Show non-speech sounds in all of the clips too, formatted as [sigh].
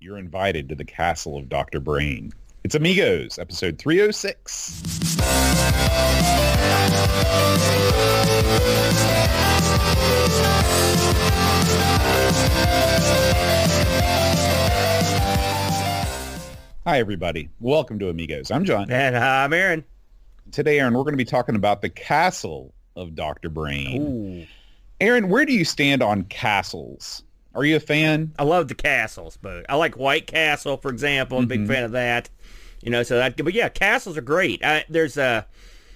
you're invited to the castle of Dr. Brain. It's Amigos, episode 306. Hi, everybody. Welcome to Amigos. I'm John. And I'm Aaron. Today, Aaron, we're going to be talking about the castle of Dr. Brain. Ooh. Aaron, where do you stand on castles? Are you a fan? I love the castles, but I like White Castle, for example. I'm a big fan of that. You know, so that. But yeah, castles are great. I, there's a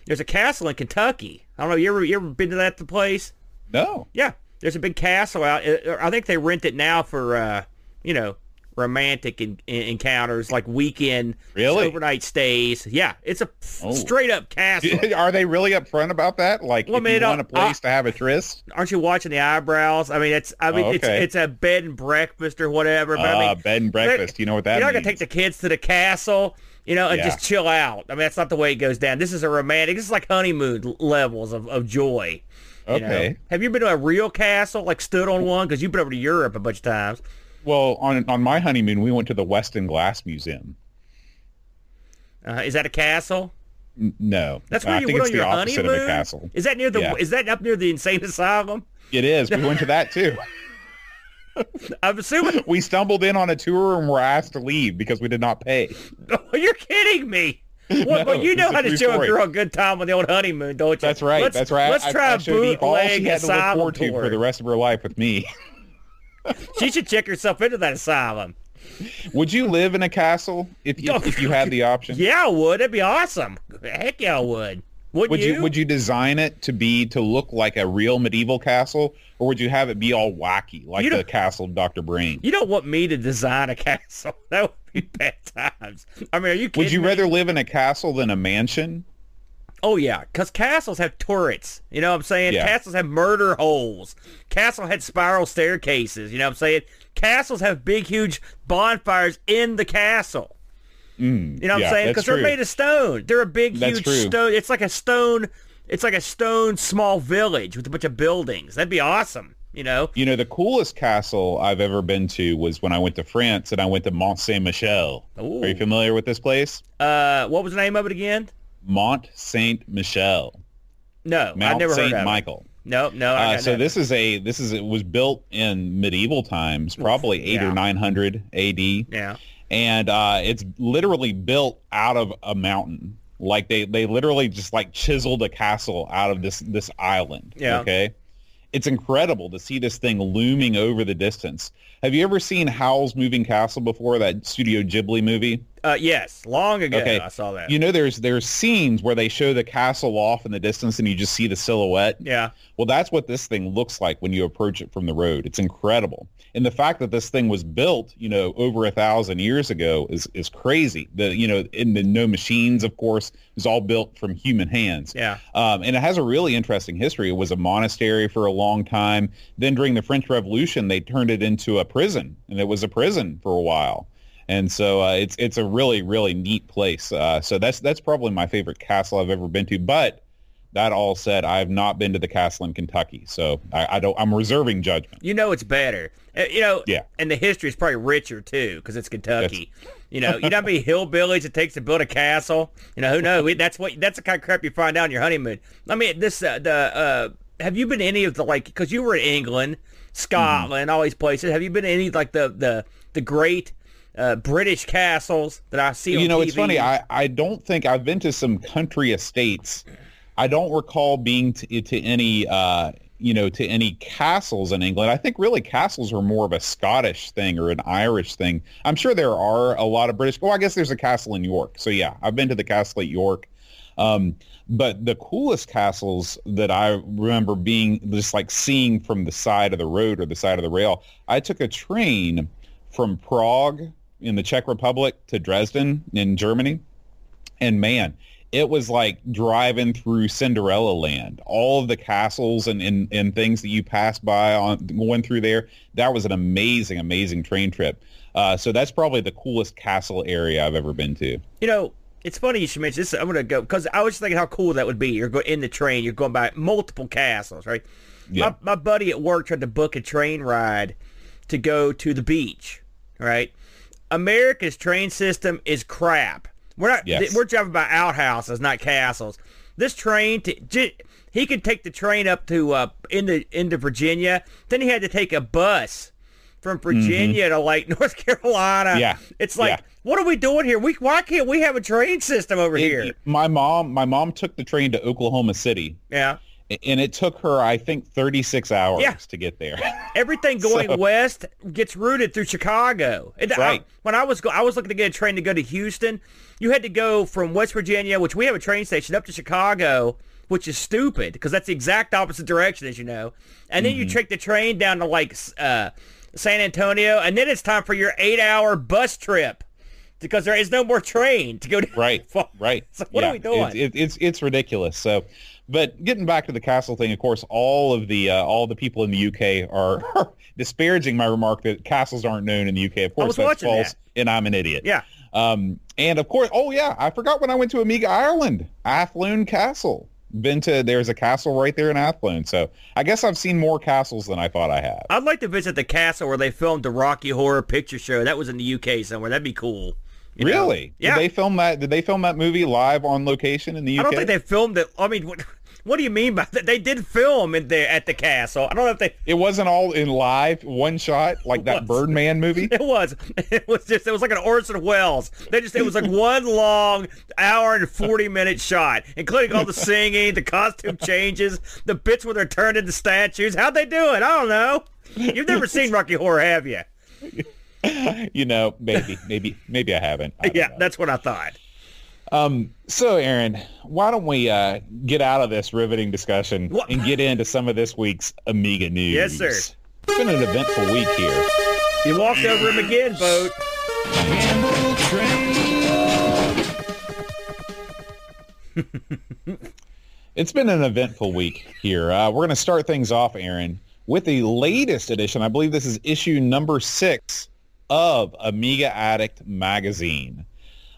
there's a castle in Kentucky. I don't know. You ever you ever been to that place? No. Yeah, there's a big castle out. uh, I think they rent it now for uh, you know romantic en- en- encounters like weekend Really? overnight stays. Yeah, it's a Oh. straight up castle. [laughs] Are they really upfront about that? Like, Well, if man, you want uh, a place to have a tryst? Aren't you watching the eyebrows? I mean, it's I mean Oh, it's okay. it's a bed and breakfast or whatever. But I mean, Uh, bed and breakfast. You know what that You're not gonna take the kids to the castle, you know, and Yeah. just chill out. I mean, that's not the way it goes down. This is a romantic. This is like honeymoon levels of, of joy. you know. Okay. Have you been to a real castle? Like stood on one? Because you've been over to Europe a bunch of times. Well, on on my honeymoon, we went to the Weston Glass Museum. Uh, is that a castle? N- no, That's where I you went on the your honeymoon. of a castle. Is that near the? Yeah. Is that up near the insane asylum? It is. We went to that too. [laughs] I'm assuming. We stumbled in on a tour and were asked to leave because we did not pay. [laughs] You're kidding me. Well, No, you know how to show story. a girl a good time on the old honeymoon, don't you? That's right. Let's, that's right. Let's I- try I a showed Eve all she bootleg to look asylum forward to tour. for the rest of her life with me. She should check herself into that asylum. Would you live in a castle if you, if you had the option? [laughs] Yeah, I would. It'd be awesome. Heck yeah, I would. Wouldn't Would you? you? would you design it to be to look like a real medieval castle, or would you have it be all wacky like the castle of Doctor Brain? You don't want me to design a [laughs] castle. That would be bad times. I mean, are you kidding Would you me? rather live in a castle than a mansion? Oh yeah, because castles have turrets. You know what I'm saying? Yeah. Castles have murder holes. Castle had spiral staircases. You know what I'm saying? Castles have big, huge bonfires in the castle. Mm, You know what yeah, I'm saying? Because they're made of stone. They're a big, That's huge true. stone. It's like a stone. It's like a stone small village with a bunch of buildings. That'd be awesome. You know? You know, the coolest castle I've ever been to was when I went to France and I went to Mont Saint Michel. Ooh. Are you familiar with this place? Uh, what was the name of it again? Mont Saint Michel, No, I Mount never Saint heard of Michael. it. No, no. I Uh, so this is a this is it was built in medieval times, probably eight yeah. or nine hundred A.D. Yeah. and uh, it's literally built out of a mountain. Like they they literally just like chiseled a castle out of this this island. Yeah. Okay. It's incredible to see this thing looming over the distance. Have you ever seen Howl's Moving Castle before? That Studio Ghibli movie. Uh, yes, long ago Okay. I saw that. You know, there's there's scenes where they show the castle off in the distance, and you just see the silhouette. yeah. Well, that's what this thing looks like when you approach it from the road. It's incredible. And the fact that this thing was built, you know, over a thousand years ago is, is crazy. The, you know, in the no machines, of course, it was all built from human hands. Yeah. Um, and it has a really interesting history. It was a monastery for a long time. Then during the French Revolution, they turned it into a prison, and it was a prison for a while. And so uh, it's it's a really really neat place. Uh, so that's that's probably my favorite castle I've ever been to. But that all said, I have not been to the castle in Kentucky, so I, I don't. I'm reserving judgment. You know it's better. Uh, you know, Yeah. and the history is probably richer too because it's Kentucky. You know, you know how many [laughs] hillbillies it takes to build a castle. You know, who knows? That's what that's the kind of crap you find out on your honeymoon. I mean, this uh, the uh, have you been any of the like because you were in England, Scotland, all these places. Have you been to any like the the the great uh, British castles that I see? You know, it's funny. I, I don't think I've been to some country estates. I don't recall being to, to any, uh, you know, to any castles in England. I think really castles are more of a Scottish thing or an Irish thing. I'm sure there are a lot of British. Well, I guess there's a castle in York. So yeah, I've been to the castle at York. Um, but the coolest castles that I remember being just like seeing from the side of the road or the side of the rail, I took a train from Prague in the Czech Republic to Dresden in Germany. And man, it was like driving through Cinderella land. All of the castles and, and, and things that you pass by on going through there, that was an amazing, amazing train trip. Uh, so that's probably the coolest castle area I've ever been to. You know, it's funny you should mention this. I'm gonna go because I was thinking how cool that would be. You're going in the train. You're going by multiple castles, right? Yeah. My, my buddy at work tried to book a train ride to go to the beach, right? America's train system is crap. We're not. Yes. We're driving by outhouses, not castles. This train, to, j- he could take the train up to uh, into into Virginia. Then he had to take a bus from Virginia to like [laughs] North Carolina. Mm-hmm. Yeah. it's like, Yeah. what are we doing here? We why can't we have a train system over It- here? my mom, my mom took the train to Oklahoma City, yeah, and it took her, I think, 36 hours Yeah. to get there. [laughs] everything going So- west gets routed through Chicago. And I- Right. when I was go, I was looking to get a train to go to Houston. You had to go from West Virginia, which we have a train station, up to Chicago, which is stupid because that's the exact opposite direction, as you know. And then you Mm-hmm. take the train down to like uh, San Antonio, and then it's time for your eight-hour bus trip because there is no more train to go to. right, right. [laughs] So what are we doing? It's, it, it's it's ridiculous. So, but getting back to the castle thing, of course, all of the uh, all the people in the UK are [laughs] disparaging my remark that castles aren't known in the UK. Of course, that's false, that. and I'm an idiot. Yeah. Um, and of course, oh yeah, I forgot when I went to Amiga Ireland, Athlone Castle. Been to there's a castle right there in Athlone. So I guess I've seen more castles than I thought I had. I'd like to visit the castle where they filmed the Rocky Horror Picture Show. That was in the UK somewhere. That'd be cool. you know? Really? Yeah. Did they film that? Did they film that movie live on location in the UK? I don't think they filmed it. I mean, what, do you mean by that? They did film in there at the castle. I don't know if they. It wasn't all in live, one shot, like that was. Birdman movie. [laughs] It was. It was just. It was like an Orson Welles. They just. It was like one long hour and forty minute shot, including all the singing, the costume changes, the bits where they're turned into statues. How'd they do it? I don't know. You've never seen Rocky Horror, have you? [laughs] you know, maybe, maybe, maybe I haven't. I Yeah, know. that's what I thought. Um. So, Aaron, why don't we uh, get out of this riveting discussion What? and get into some of this week's Amiga news? Yes, sir. It's been an eventful week here. You walked over him again, boat. [laughs] It's been an eventful week here. Uh, we're going to start things off, Aaron, with the latest edition. I believe this is issue number six of Amiga Addict magazine.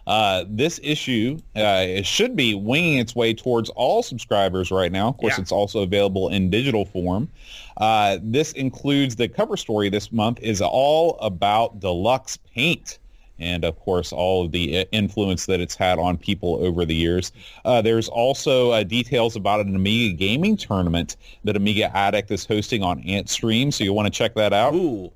Uh, this issue uh, it should be winging its way towards all subscribers right now. Of course, Yeah. it's also available in digital form. Uh, this includes the cover story this month is all about deluxe paint and of course all of the uh, influence that it's had on people over the years. Uh, there's also uh, details about an Amiga gaming tournament that Amiga Addict is hosting on AntStream, so you'll want to check that out. Ooh.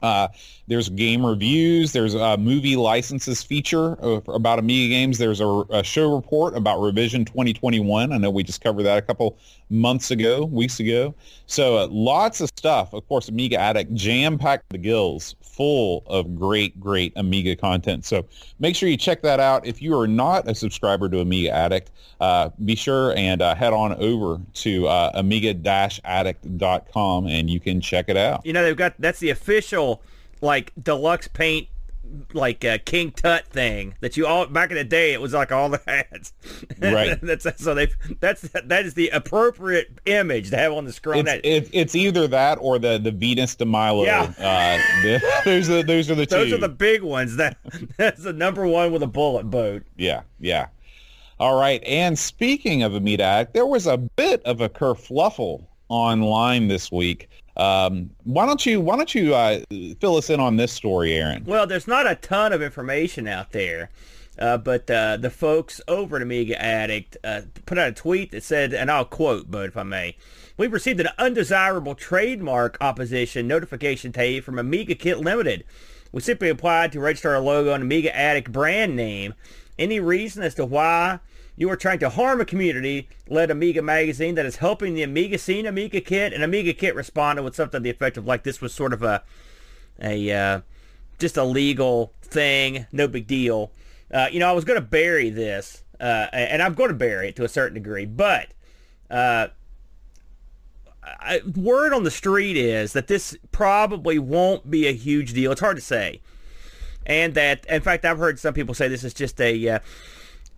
Uh, there's game reviews. There's a movie licenses feature about Amiga games. There's a, a show report about Revision 2021. I know we just covered that a couple months ago, weeks ago. So uh, lots of stuff. Of course, Amiga Addict jam-packed the gills, full of great, great Amiga content. So make sure you check that out. If you are not a subscriber to Amiga Addict, uh, be sure and uh, head on over to uh, amiga-addict.com and you can check it out. You know they've got that's the official like deluxe paint like uh, King Tut thing that you all back in the day it was like all the [laughs] ads. Right. [laughs] that's so they that's that is the appropriate image to have on the screen. It's, it's either that or the the Venus de Milo. Yeah. Uh, the, [laughs] those are those are the two. those are the big ones. That that's the number one with a bullet boat. yeah yeah. All right. And speaking of Amiga Addict, there was a bit of a kerfluffle online this week. Um, why don't you why don't you uh, fill us in on this story, Aaron? Well, there's not a ton of information out there, uh, but uh, the folks over at Amiga Addict uh, put out a tweet that said, and I'll quote, but if I may, we've received an undesirable trademark opposition notification today from Amiga Kit Limited. We simply applied to register our logo on Amiga Addict brand name. Any reason as to why you are trying to harm a community-led Amiga magazine that is helping the Amiga scene, Amiga Kit, and Amiga Kit responded with something to the effect of like this was sort of a a uh, just a legal thing, no big deal. Uh, you know, I was going to bury this, uh, and I'm going to bury it to a certain degree, but uh, I, word on the street is that this probably won't be a huge deal. It's hard to say, and that in fact I've heard some people say this is just a uh,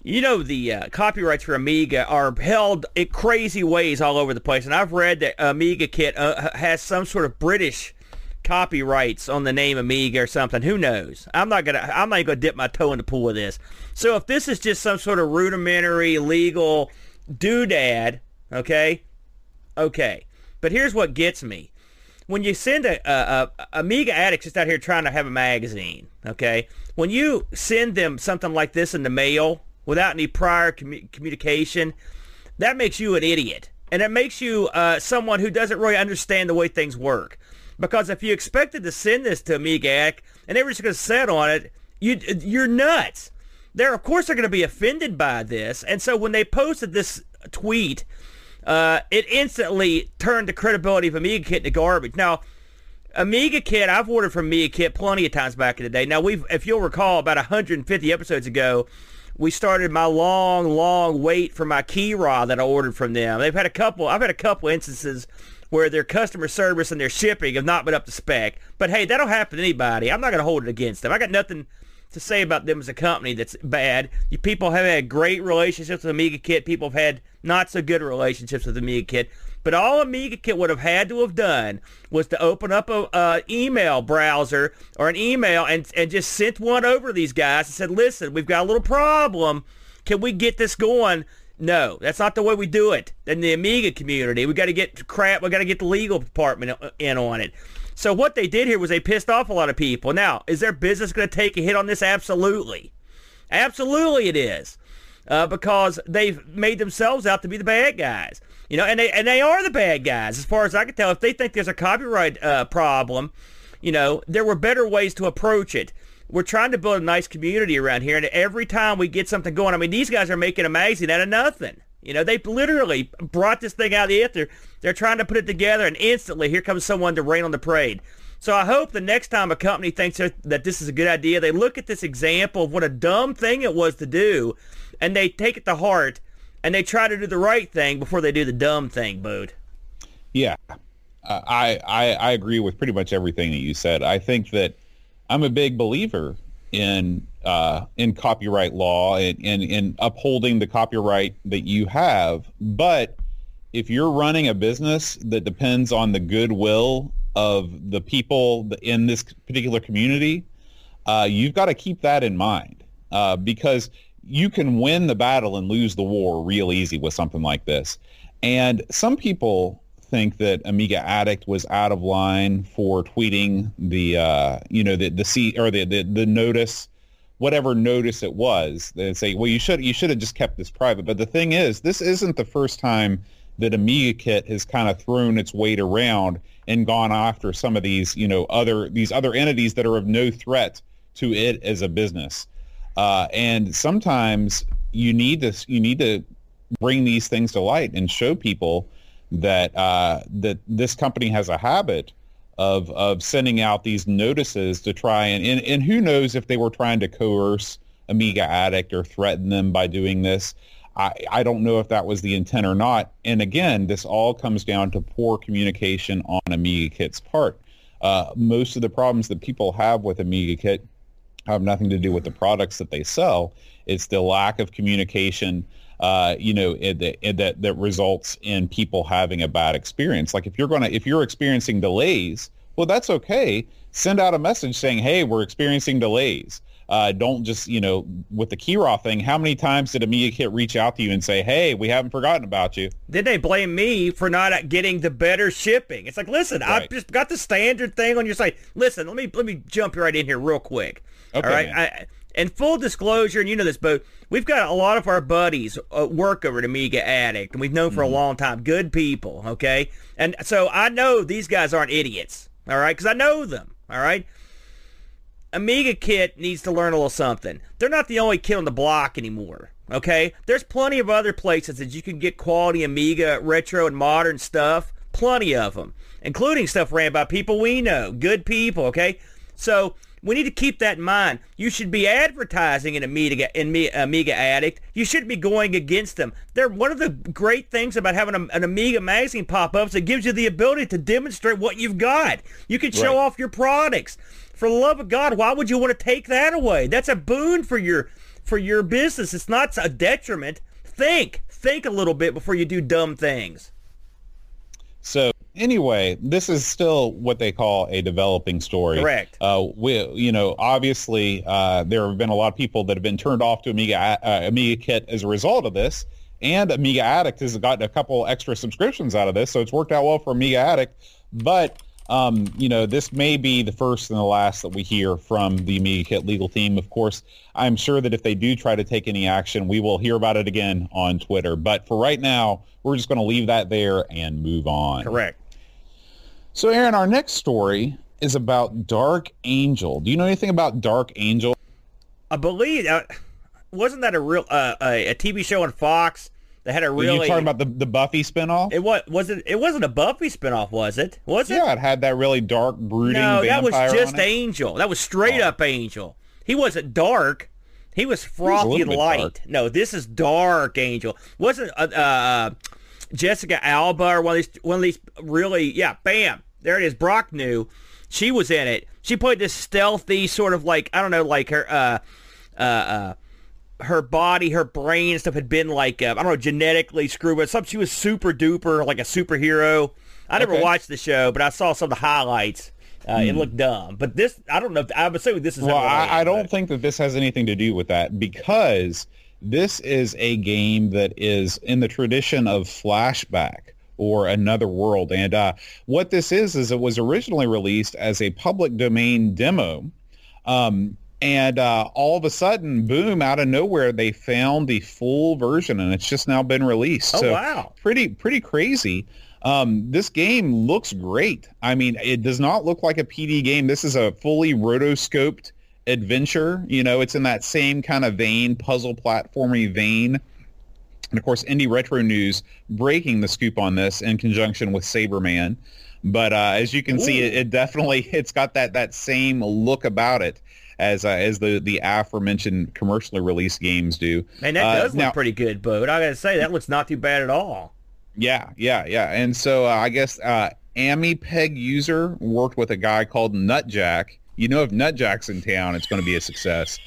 you know the uh, copyrights for Amiga are held in crazy ways all over the place, and I've read that Amiga Kit uh, has some sort of British copyrights on the name Amiga or something. Who knows? I'm not gonna I'm not gonna dip my toe in the pool of this. So if this is just some sort of rudimentary legal doodad, okay, okay. But here's what gets me. when you send a, a, a Amiga addict just out here trying to have a magazine, okay? When you send them something like this in the mail without any prior commu- communication, that makes you an idiot. And it makes you uh, someone who doesn't really understand the way things work. Because if you expected to send this to Amiga addict and they were just going to sit on it, you, you're nuts. They're, of course, they're going to be offended by this. And so when they posted this tweet uh, it instantly turned the credibility of Amiga Kit into garbage. Now, Amiga Kit, I've ordered from Amiga Kit plenty of times back in the day. Now, we've, if you'll recall, about 150 episodes ago, we started my long, long wait for my Keyrah that I ordered from them. They've had a couple. I've had a couple instances where their customer service and their shipping have not been up to spec. But hey, that'll happen to anybody. I'm not going to hold it against them. I got nothing to say about them as a company that's bad. You people have had great relationships with Amiga Kit. People have had not so good relationships with Amiga Kit. But all Amiga Kit would have had to have done was to open up a, email browser or an email and, and just sent one over to these guys and said, listen, we've got a little problem. Can we get this going? No, that's not the way we do it in the Amiga community. We got to get crap. We got to get the legal department in on it. So what they did here was they pissed off a lot of people. Now, is their business going to take a hit on this? Absolutely. Absolutely it is. Uh, because they've made themselves out to be the bad guys. You know, and they and they are the bad guys as far as I can tell. If they think there's a copyright uh, problem, you know, there were better ways to approach it. We're trying to build a nice community around here, and every time we get something going, I mean, these guys are making a magazine out of nothing. You know, they literally brought this thing out of the ether. They're trying to put it together, and instantly here comes someone to rain on the parade. So I hope the next time a company thinks that this is a good idea, they look at this example of what a dumb thing it was to do, and they take it to heart, and they try to do the right thing before they do the dumb thing, Boot. Yeah, uh, I, I I agree with pretty much everything that you said. I think that I'm a big believer in uh, in copyright law and, and in upholding the copyright that you have. But if you're running a business that depends on the goodwill of the people in this particular community, uh, you've got to keep that in mind uh, because you can win the battle and lose the war real easy with something like this. And some people think that Amiga Addict was out of line for tweeting the uh, you know the the C or the, the the notice whatever notice it was. They say, well, you should you should have just kept this private. But the thing is, this isn't the first time that Amiga Kit has kind of thrown its weight around and gone after some of these, you know, other these other entities that are of no threat to it as a business. Uh, and sometimes you need this, you need to bring these things to light and show people that uh, that this company has a habit of of sending out these notices to try and, and and who knows if they were trying to coerce Amiga Addict or threaten them by doing this. I, I don't know if that was the intent or not. And again, this all comes down to poor communication on Amiga Kit's part. Uh, most of the problems that people have with Amiga Kit have nothing to do with the products that they sell. It's the lack of communication uh, you know, it, it, that that results in people having a bad experience. Like if you're gonna if you're experiencing delays, well, that's okay. Send out a message saying, "Hey, we're experiencing delays." Uh, don't just, you know, with the Keyrah thing, how many times did Amiga Kit reach out to you and say, hey, we haven't forgotten about you? Then they blame me for not getting the better shipping. It's like, listen, right. I've just got the standard thing on your site. Listen, let me let me jump right in here real quick. Okay, all right. I, and full disclosure, and you know this, but we've got a lot of our buddies uh, work over at Amiga Addict, and we've known for mm-hmm. a long time. Good people, okay? And so I know these guys aren't idiots, all right? Because I know them, all right? Amiga Kit needs to learn a little something. They're not the only kid on the block anymore, okay? There's plenty of other places that you can get quality Amiga retro and modern stuff. Plenty of them, including stuff ran by people we know, good people, okay? So we need to keep that in mind. You should be advertising an Amiga, in Amiga Addict. You shouldn't be going against them. They're one of the great things about having a, an Amiga magazine pop up is it gives you the ability to demonstrate what you've got. You can show right. off your products. For the love of God, why would you want to take that away? That's a boon for your for your business. It's not a detriment. Think, think a little bit before you do dumb things. So anyway, this is still what they call a developing story. Correct. Uh, we, you know, obviously, uh, there have been a lot of people that have been turned off to Amiga uh, Amiga Kit as a result of this, and Amiga Addict has gotten a couple extra subscriptions out of this, so it's worked out well for Amiga Addict. But um, you know, this may be the first and the last that we hear from the Amiga Kit legal team. Of course, I'm sure that if they do try to take any action, we will hear about it again on Twitter. But for right now, we're just going to leave that there and move on. Correct. So, Aaron, our next story is about Dark Angel. Do you know anything about Dark Angel? I believe uh, wasn't that a real uh, a, a TV show on Fox that had a really. Are you talking about the the Buffy spinoff? It was was it? It wasn't a Buffy spinoff, was it? Was it? Yeah, it had that really dark, brooding. No, that was just. Angel. That was straight Oh. up Angel. He wasn't dark. He was frothy light. dark. No, this is dark Angel. Wasn't uh, uh, Jessica Alba or one of these one of these really? Yeah, bam. There it is. Brock knew. She was in it. She played this stealthy sort of like I don't know, like her. Uh, uh, uh, her body, her brain and stuff had been like, uh, I don't know, genetically screwed, but some, she was super duper, like a superhero. I never Okay. watched the show, but I saw some of the highlights. Uh, It looked dumb. But this, I don't know. If, I'm assuming this is Well, I, I don't but- think that this has anything to do with that because this is a game that is in the tradition of flashback or another world. And uh, what this is, is it was originally released as a public domain demo. Um, and uh, all of a sudden, boom, out of nowhere, they found the full version and it's just now been released. Oh, so wow. pretty, pretty crazy. Um, this game looks great. I mean, it does not look like a PD game. This is a fully rotoscoped adventure. You know, it's in that same kind of vein, puzzle platformy vein. And of course, Indie Retro News breaking the scoop on this in conjunction with Saberman. But uh, as you can see, it, it definitely [laughs] it's got that that same look about it as uh, as the the aforementioned commercially released games do. And that Uh, does look now- pretty good, but I gotta say that looks not too bad at all. Yeah, yeah, yeah. And so uh, I guess uh, Amy Peg user worked with a guy called Nutjack. You know, if Nutjack's in town, it's going to be a success.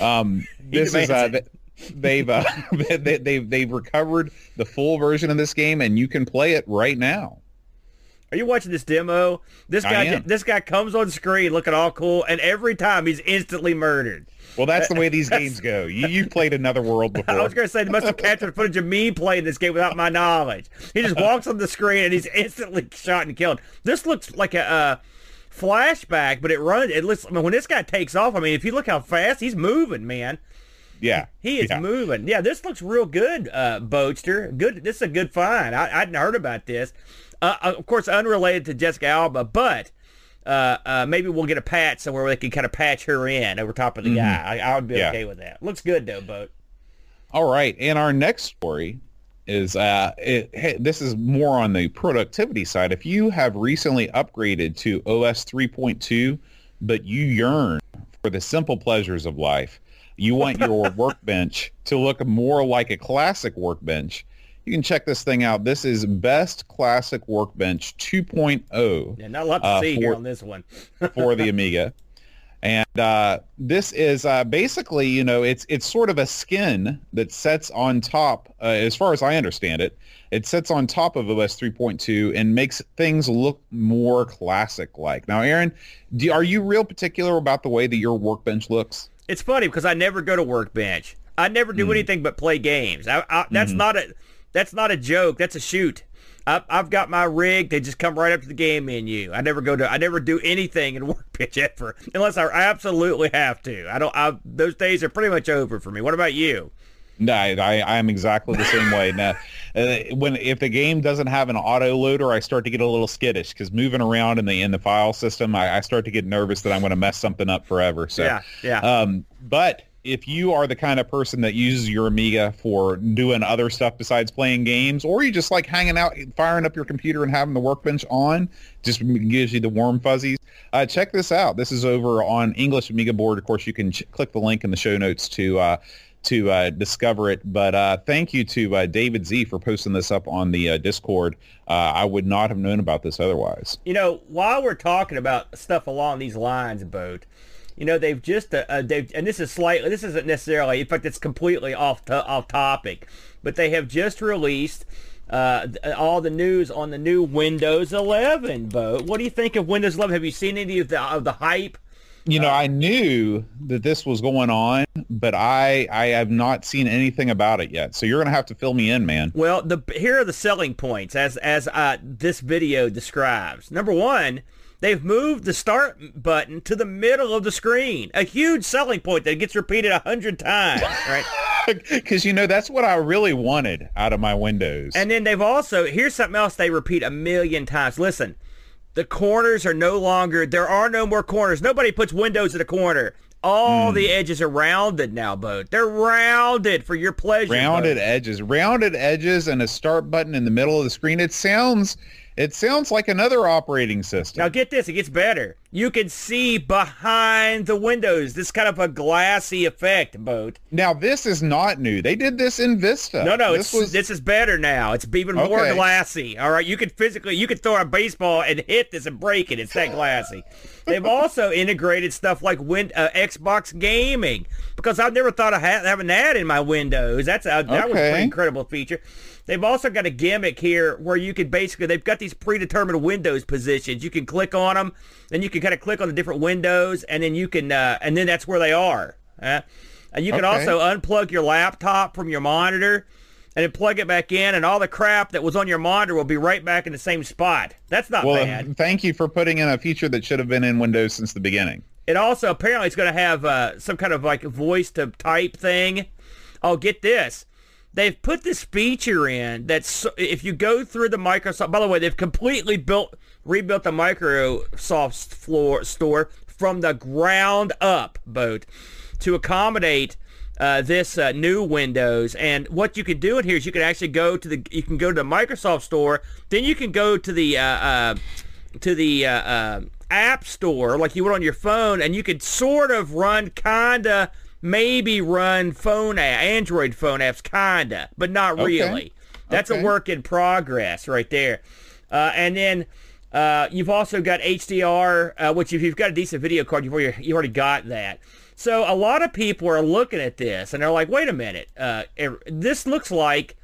Um, [laughs] this is uh, they've uh, [laughs] they, they've they've recovered the full version of this game, and you can play it right now. Are you watching this demo? This guy, this guy comes on screen looking all cool, and every time he's instantly murdered. Well, that's the way these [laughs] games go. You you've played Another World [laughs] before. I was going to say they must have captured footage of me playing this game without my knowledge. He just [laughs] walks on the screen and he's instantly shot and killed. This looks like a uh, flashback, but it runs. It looks. I mean, when this guy takes off, I mean, if you look how fast he's moving, man, yeah, he is yeah. moving. Yeah, this looks real good, uh, Boatster. Good. This is a good find. I, I hadn't heard about this. Uh, of course, unrelated to Jessica Alba, but. Uh, uh, maybe we'll get a patch somewhere where they can kind of patch her in over top of the guy. I, I would be Mm-hmm. Yeah. okay with that. Looks good though, Boat. All right, and our next story is uh, it, hey, this is more on the productivity side. If you have recently upgraded to OS 3.2, but you yearn for the simple pleasures of life, you want your [laughs] workbench to look more like a classic workbench. You can check this thing out. This is Best Classic Workbench 2.0 Yeah, not a lot to Uh, see here for- on this one. [laughs] for the Amiga. And uh, this is uh, basically, you know, it's it's sort of a skin that sets on top, uh, as far as I understand it, it sets on top of OS 3.2 and makes things look more classic-like. Now, Aaron, do, are you real particular about the way that your workbench looks? It's funny because I never go to workbench. I never do anything but play games. I, I, that's Mm-hmm. not a that's not a joke. That's a shoot. I, I've got my rig. They just come right up to the game menu. I never go to. I never do anything in [laughs] workbench ever unless I absolutely have to. I don't. I, those days are pretty much over for me. What about you? No, I, I am exactly the same way. Now, [laughs] uh, when if the game doesn't have an auto loader, I start to get a little skittish because moving around in the in the file system, I, I start to get nervous that I'm going to mess something up forever. So, Yeah, yeah. Um, but if you are the kind of person that uses your Amiga for doing other stuff besides playing games, or you just like hanging out, firing up your computer and having the workbench on, just gives you the warm fuzzies. Uh, check this out. This is over on English Amiga board. Of course, you can ch- click the link in the show notes to uh, to uh, discover it. But uh, thank you to uh, David Z for posting this up on the uh, Discord. Uh, I would not have known about this otherwise. You know, while we're talking about stuff along these lines, boat, you know, they've just uh, uh, they've and this is slightly this isn't necessarily in fact it's completely off to, off topic, but they have just released uh, th- all the news on the new Windows 11 boat. What do you think of Windows 11? Have you seen any of the of the hype You know, I knew that this was going on, but I I have not seen anything about it yet. So you're going to have to fill me in, man. Well, the here are the selling points as as uh, this video describes. Number one, they've moved the start button to the middle of the screen. A huge selling point that gets repeated a hundred times, right? [laughs] Because you know that's what I really wanted out of my Windows. And then they've also here's something else they repeat a million times. Listen, the corners are no longer, there are no more corners. Nobody puts windows in a corner. All mm. the edges are rounded now, Boat. They're rounded for your pleasure. Rounded Boat. edges. Rounded edges and a start button in the middle of the screen. It sounds it sounds like another operating system. Now get this, it gets better. You can see behind the windows. This kind of a glassy effect, boat. Now this is not new. They did this in Vista. No, no, this, was... this is better now. It's even okay. more glassy. All right, you can physically, you can throw a baseball and hit this and break it. It's that glassy. [laughs] They've also integrated stuff like win, uh, Xbox gaming because I've never thought of ha- having that in my Windows. That's a, that okay. was a pretty incredible feature. They've also got a gimmick here where you can basically, they've got these predetermined Windows positions. You can click on them, and you can kind of click on the different windows, and then you can, uh, and then that's where they are. Uh, and you can okay. also unplug your laptop from your monitor and then plug it back in, and all the crap that was on your monitor will be right back in the same spot. That's not well, bad. Thank you for putting in a feature that should have been in Windows since the beginning. It also apparently it's going to have uh, some kind of like voice to type thing. Oh, get this they've put this feature in that if you go through the Microsoft, by the way, they've completely built, rebuilt the Microsoft floor store from the ground up, boat, to accommodate uh, this uh, new Windows. And what you can do in here is you can actually go to the, you can go to the Microsoft store, then you can go to the, uh, uh to the uh, uh, App Store like you would on your phone, and you could sort of run kinda maybe run phone Android phone apps, kinda, but not really. Okay. That's okay. a work in progress right there. Uh, and then uh, you've also got HDR, uh, which if you've got a decent video card, you've already, you already got that. So a lot of people are looking at this and they're like, wait a minute, uh, this looks like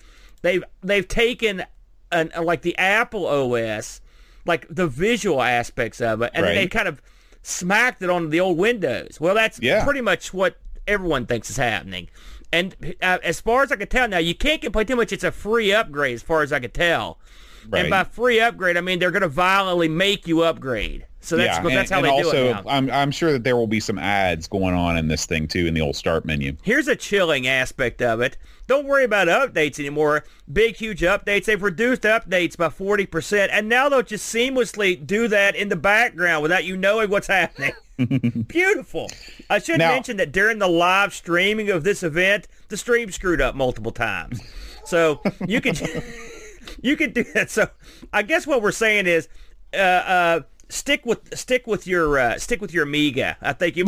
they've they've taken an, like the Apple OS, like the visual aspects of it, and right. they kind of smacked it on the old Windows. Well, that's yeah. pretty much what everyone thinks is happening. And uh, as far as I can tell now, you can't complain too much. It's a free upgrade as far as I can tell. Right. And by free upgrade, I mean they're going to violently make you upgrade. So that's yeah, that's how they also, do it now. I'm I'm sure that there will be some ads going on in this thing too in the old start menu. Here's a chilling aspect of it. Don't worry about updates anymore. Big huge updates. They've reduced updates by 40%, and now they'll just seamlessly do that in the background without you knowing what's happening. [laughs] Beautiful. I should now, mention that during the live streaming of this event, the stream screwed up multiple times. So you can [laughs] [laughs] you can do that. So I guess what we're saying is uh, uh, stick with stick with your uh, stick with your Amiga. I think you.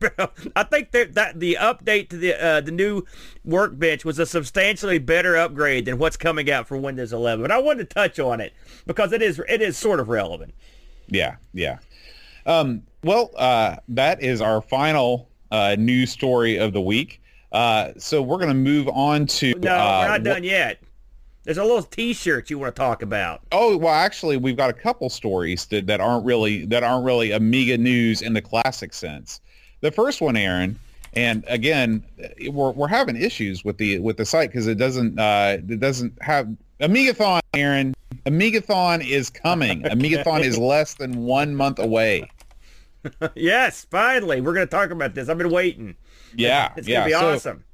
[laughs] I think that, that the update to the uh, the new workbench was a substantially better upgrade than what's coming out for Windows 11. But I wanted to touch on it because it is it is sort of relevant. Yeah, yeah. Um, well, uh, that is our final uh, news story of the week. Uh, so we're going to move on to. No, we're not done yet. There's a little T-shirt you want to talk about. Oh well, actually, we've got a couple stories that, that aren't really that aren't really Amiga news in the classic sense. The first one, Aaron, and again, we're, we're having issues with the with the site because it doesn't uh, it doesn't have Amigathon, Aaron. Amigathon is coming. okay. [laughs] Amigathon is less than one month away. [laughs] yes, finally, we're going to talk about this. I've been waiting. Yeah, it's going to be so, awesome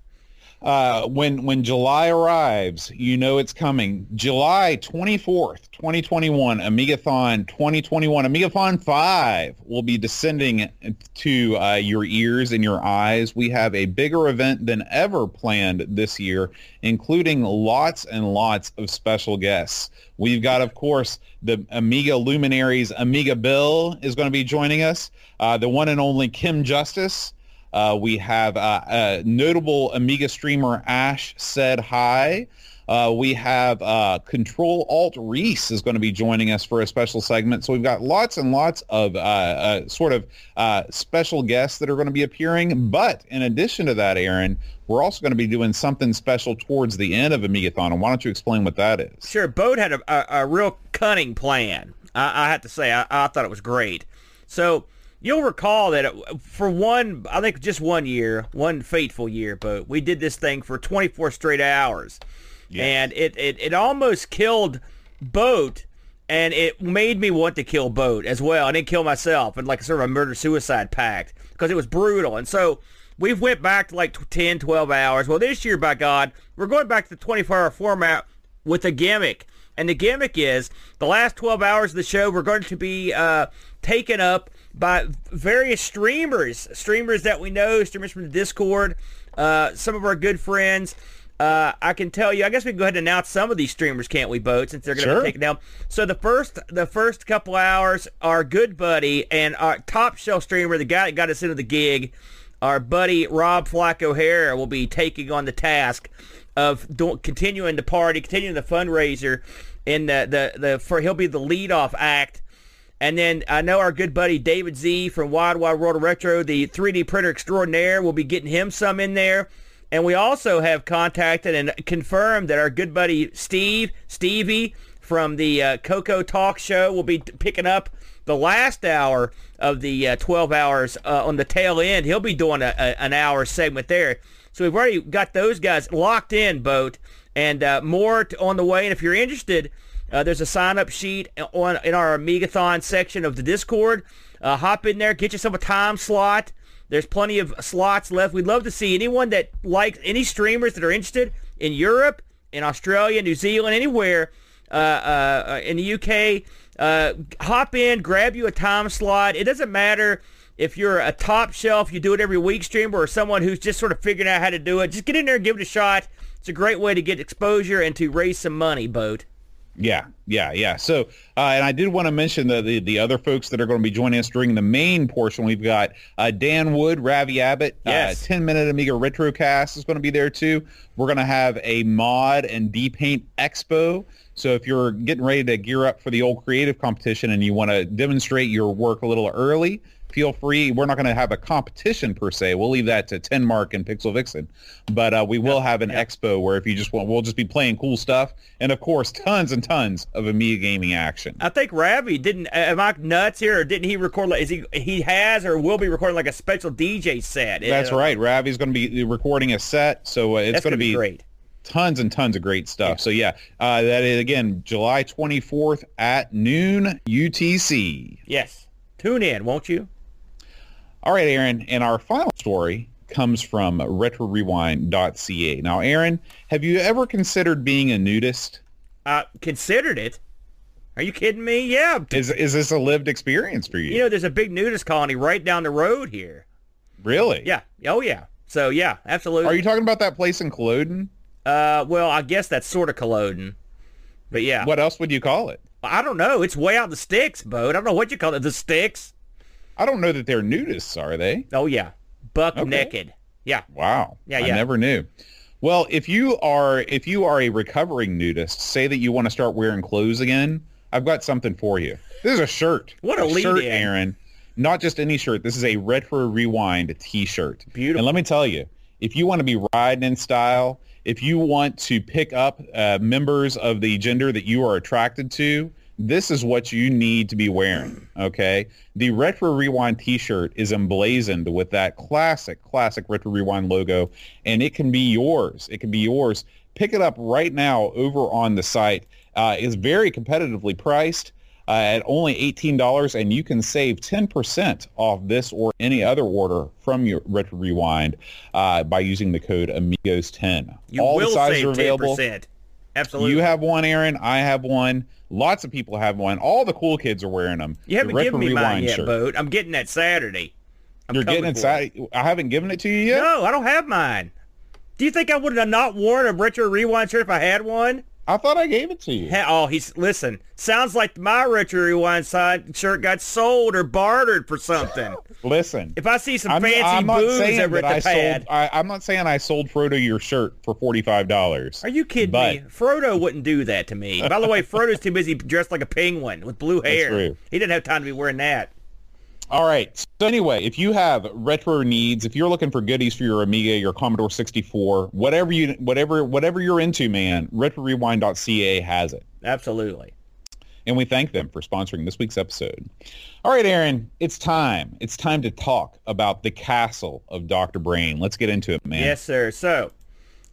uh, when when July arrives, you know it's coming. July 24th, 2021, Amigathon 2021, Amigathon 5 will be descending to uh, your ears and your eyes. We have a bigger event than ever planned this year, including lots and lots of special guests. We've got, of course, the Amiga luminaries. Amiga Bill is going to be joining us. Uh, the one and only Kim Justice uh, we have uh, notable Amiga streamer Ash said hi. Uh, we have uh, Control Alt Rees is going to be joining us for a special segment. So we've got lots and lots of uh, uh, sort of special guests that are going to be appearing. But in addition to that, Aaron, we're also going to be doing something special towards the end of Amigathon. And why don't you explain what that is? Sure. Boat had a, a, a real cunning plan. I, I have to say, I, I thought it was great. So You'll recall that it, for one, I think just one year, one fateful year, but we did this thing for 24 straight hours. Yes. And it, it, it almost killed Boat, and it made me want to kill Boat as well. I didn't kill myself, and like sort of a murder-suicide pact, because it was brutal. And so we've went back to like 10, 12 hours. Well, this year, by God, we're going back to the 24-hour format with a gimmick. And the gimmick is the last 12 hours of the show, we're going to be uh, taken up by various streamers, streamers that we know, streamers from the Discord, uh, some of our good friends. Uh, I can tell you, I guess we can go ahead and announce some of these streamers, can't we, Boat, since they're going to sure. take it down. So the first, the first couple hours, our good buddy and our top shelf streamer, the guy that got us into the gig, our buddy Rob Flack O'Hara will be taking on the task of do- continuing the party, continuing the fundraiser, in the the the for he'll be the lead off act. And then I know our good buddy David Z from Wide Wide World of Retro, the 3D printer extraordinaire, will be getting him some in there. And we also have contacted and confirmed that our good buddy Steve, Stevie from the uh, Coco Talk Show will be picking up the last hour of the uh, 12 hours uh, on the tail end. He'll be doing a, a, an hour segment there. So we've already got those guys locked in, Boat, and uh, more to, on the way. And if you're interested, uh, there's a sign-up sheet on in our Amigathon section of the Discord. Uh, hop in there, get yourself a time slot. There's plenty of slots left. We'd love to see anyone that likes any streamers that are interested in Europe, in Australia, New Zealand, anywhere uh, uh, in the UK. Uh, hop in, grab you a time slot. It doesn't matter if you're a top shelf, you do it every week streamer, or someone who's just sort of figuring out how to do it, just get in there and give it a shot. It's a great way to get exposure and to raise some money, Boat. Yeah, yeah, yeah. So, uh, and I did want to mention the, the, the other folks that are going to be joining us during the main portion. We've got uh, Dan Wood, Ravi Abbott, uh, yes. uh, 10 Minute Amiga Retrocast is going to be there too. We're going to have a mod and D-Paint Expo. So if you're getting ready to gear up for the old creative competition and you want to demonstrate your work a little early, feel free. We're not going to have a competition per se. We'll leave that to Ten Mark and Pixel Vixen, but uh, we will have an yeah. expo where if you just want, we'll just be playing cool stuff, and of course, tons and tons of Amiga gaming action. I think Ravi didn't. Am I nuts here, or didn't he record? Like, is he he has or will be recording like a special DJ set? That's uh, right. Ravi's going to be recording a set, so uh, it's going to be great tons and tons of great stuff. Yeah. So yeah, uh, that is again July 24th at noon UTC. Yes, tune in, won't you? All right, Aaron, and our final story comes from retrorewind.ca. Now, Aaron, have you ever considered being a nudist? Uh, considered it? Are you kidding me? Yeah. Is is this a lived experience for you? You know, there's a big nudist colony right down the road here. Really? Yeah. Oh, yeah. So, yeah, absolutely. Are you talking about that place in Culloden? Uh, well, I guess that's sort of Culloden. But yeah. What else would you call it? I don't know. It's way out the sticks, Bo. I don't know what you call it. The sticks. I don't know that they're nudists, are they? Oh yeah, buck okay. naked. Yeah. Wow. Yeah, yeah. I never knew. Well, if you are if you are a recovering nudist, say that you want to start wearing clothes again, I've got something for you. This is a shirt. What a, a shirt, in. Aaron. Not just any shirt. This is a retro rewind T-shirt. Beautiful. And let me tell you, if you want to be riding in style, if you want to pick up uh, members of the gender that you are attracted to, this is what you need to be wearing. Okay. The Retro Rewind t-shirt is emblazoned with that classic, classic Retro Rewind logo, and it can be yours. It can be yours. Pick it up right now over on the site. Uh, it's very competitively priced uh, at only $18, and you can save 10% off this or any other order from your Retro Rewind uh, by using the code Amigos10. You All will the sizes save are available. 10%. Absolutely. You have one, Aaron. I have one. Lots of people have one. All the cool kids are wearing them. You haven't given me mine yet, shirt. Boat. I'm getting that Saturday. I'm You're getting it. I haven't given it to you yet. No, I don't have mine. Do you think I would have not worn a retro rewind shirt if I had one? I thought I gave it to you. Oh, he's listen. Sounds like my retro rewind side shirt got sold or bartered for something. [laughs] listen, if I see some I'm, fancy I'm booze over at the I pad, sold, I, am not saying I sold Frodo your shirt for forty five dollars. Are you kidding but, me? Frodo wouldn't do that to me. By the way, Frodo's too busy dressed like a penguin with blue hair. He didn't have time to be wearing that. All right. So anyway, if you have retro needs, if you're looking for goodies for your Amiga, your Commodore 64, whatever you whatever whatever you're into, man, retrorewind.ca has it. Absolutely. and we thank them for sponsoring this week's episode. All right, Aaron, it's time. It's time to talk about the castle of Dr. Brain. Let's get into it, man. Yes, sir. So,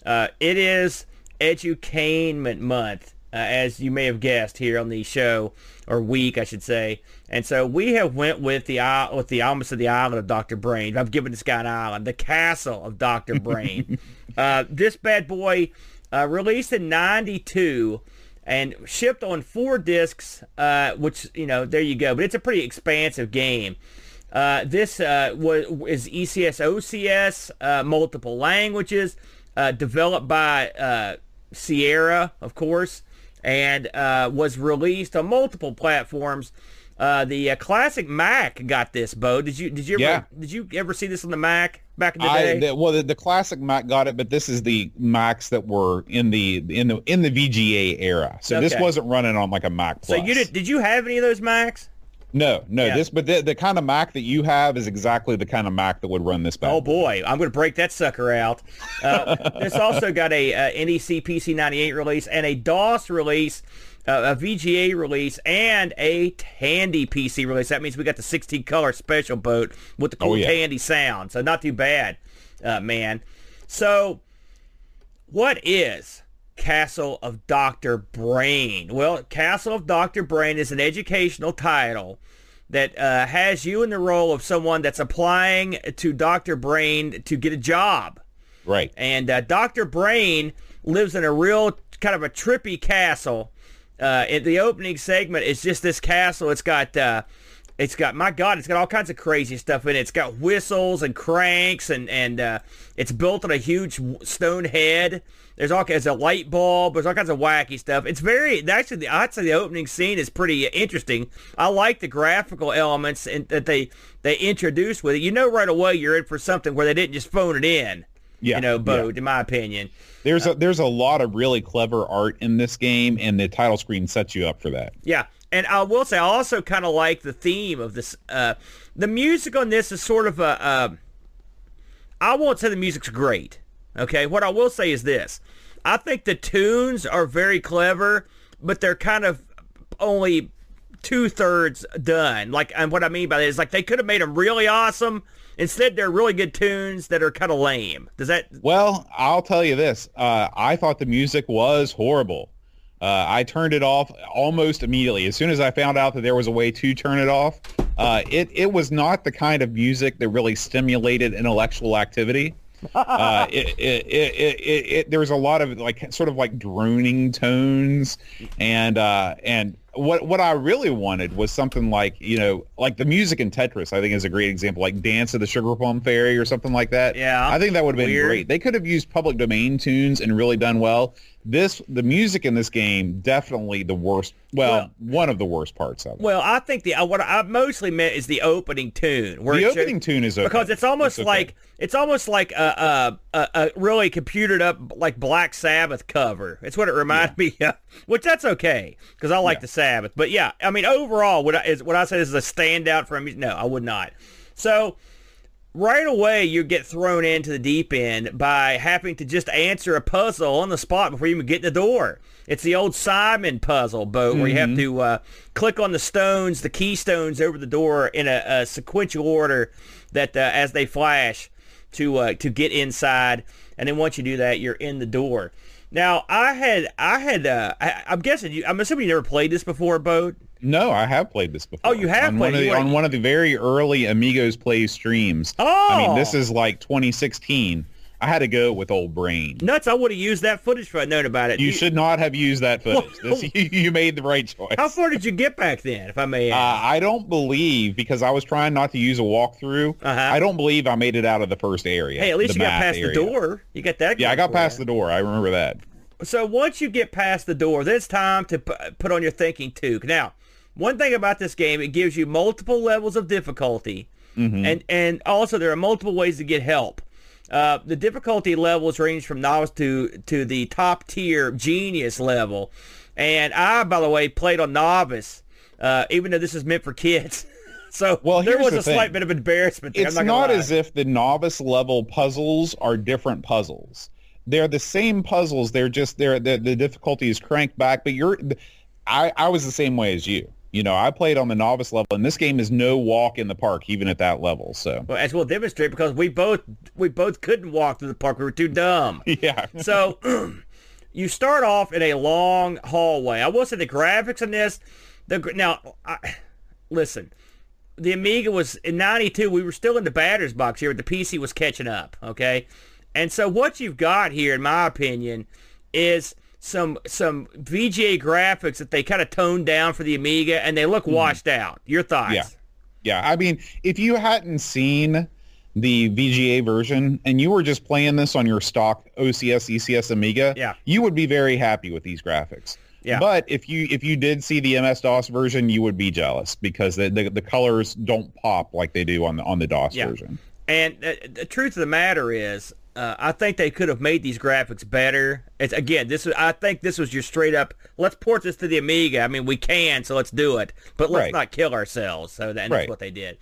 uh, it is Edutainment Month, uh, as you may have guessed here on the show or week, I should say. And so we have went with the with the almost of the island of Dr. Brain. I've given this guy an island, the castle of Dr. Brain. [laughs] uh, this bad boy uh, released in '92 and shipped on four discs, uh, which you know there you go. But it's a pretty expansive game. Uh, this uh, was is ECS OCS, uh, multiple languages, uh, developed by uh, Sierra, of course, and was released on multiple platforms. Uh, the uh, classic Mac got this, Bo. Did you did you ever Yeah. did you ever see this on the Mac back in the I, day? the, well, the, the classic Mac got it, but this is the Macs that were in the in the in the VGA era. So this wasn't running on like a Mac so Plus. you did did you have any of those Macs? No, no. Yeah. This, but the, the kind of Mac that you have is exactly the kind of Mac that would run this bad. Oh boy, I'm going to break that sucker out. Uh, [laughs] this also got a, uh NEC PC98 release and a DOS release, uh, a VGA release, and a Tandy PC release. That means we got the 16 color special boat with the cool Oh, yeah. Tandy sound. So not too bad, uh, man. So what is Castle of Dr. Brain? Well, Castle of Dr. Brain is an educational title that uh, has you in the role of someone that's applying to Dr. Brain to get a job. Right. And uh, Dr. Brain lives in a real kind of a trippy castle. Uh, in the opening segment it's just this castle. It's got, uh, it's got, my God, it's got all kinds of crazy stuff in it. It's got whistles and cranks, and and uh, it's built on a huge stone head. There's all kinds of light bulb. There's all kinds of wacky stuff. It's very actually. The, I'd say the opening scene is pretty interesting. I like the graphical elements in, that they they introduce with it. You know right away you're in for something where they didn't just phone it in. Yeah, You know, yeah. Bode, in my opinion. There's a there's a lot of really clever art in this game, and the title screen sets you up for that. Yeah, and I will say I also kind of like the theme of this. Uh, the music on this is sort of a. Uh, I won't say the music's great. Okay, what I will say is this: I think the tunes are very clever, but they're kind of only two thirds done. Like, and what I mean by that is like they could have made them really awesome. Instead, they're really good tunes that are kind of lame. Does that? Well, I'll tell you this. Uh, I thought the music was horrible. Uh, I turned it off almost immediately. As soon as I found out that there was a way to turn it off, uh, it, it was not the kind of music that really stimulated intellectual activity. [laughs] uh, it, it, it, it, it, it, there's a lot of like sort of like droning tones and uh, and what what I really wanted was something like you know like the music in Tetris I think is a great example like Dance of the Sugar Plum Fairy or something like that. Yeah. I think that would have been Weird. great. They could have used public domain tunes and really done well. This the music in this game definitely the worst. Well, Well- one of the worst parts of it. Well, I think the uh, what I mostly meant is the opening tune. Where the opening tune is okay. because it's almost okay. like it's almost like a, a, a, really computered up like Black Sabbath cover. It's what it reminds me of, which that's okay because I like Yeah. the Sabbath. But yeah, I mean overall, would I is what I say is a standout from me? No, I would not. So right away you get thrown into the deep end by having to just answer a puzzle on the spot before you even get in the door. It's the old Simon puzzle boat where you have to uh, click on the stones, the keystones over the door in a, a sequential order that uh, as they flash to uh, to get inside, and then once you do that, you're in the door. Now I had I had uh, I, I'm guessing you I'm assuming you never played this before, boat. No, I have played this before. Oh, you have on played one the, on one of the very early Amigos Play streams. Oh, I mean, this Oh. is like 2016. I had to go with old brain. Nuts! I would have used that footage if I'd known about it. You should not have used that footage. This, [laughs] you, you made the right choice. How far did you get back then, if I may Uh. I don't believe because I was trying not to use a walkthrough. Uh-huh. I don't believe I made it out of the first area. hey, at least you got past area. the door. You got that. Yeah, I got past you. the door. I remember that. So once you get past the door, then it's time to pu- put on your thinking tube. Now, one thing about this game, it gives you multiple levels of difficulty, Mm-hmm. and and also there are multiple ways to get help. Uh, the difficulty levels range from novice to to the top tier genius level, and I, by the way, played on novice, uh, even though this is meant for kids. [laughs] so Well, there was the a slight bit of embarrassment. There. It's I'm not, not, as if the novice level puzzles are different puzzles. They're the same puzzles. They're just they're the, the difficulty is cranked back, but you're I, I was the same way as you. You know, I played on the novice level, and this game is no walk in the park, even at that level. So, well, as we'll demonstrate, because we both we both couldn't walk through the park; we were too dumb. [laughs] Yeah. so, [clears throat] you start off in a long hallway. I will say the graphics in this. The now, I, listen, the Amiga was in '92. We were still in the batter's box here. But the PC was catching up. Okay, and so what you've got here, in my opinion, is some some VGA graphics that they kind of toned down for the Amiga, and they look mm-hmm. washed out. Your thoughts? Yeah, yeah. I mean, if you hadn't seen the VGA version and you were just playing this on your stock OCS ECS Amiga, yeah. you would be very happy with these graphics. Yeah. But if you if you did see the MS DOS version, you would be jealous because the the, the colors don't pop like they do on the on the DOS yeah. version. And uh, the truth of the matter is, uh, I think they could have made these graphics better. It's again, this was, I think this was your straight up. Let's port this to the Amiga. I mean, we can, so let's do it. But let's right. not kill ourselves. So that, right. that's what they did.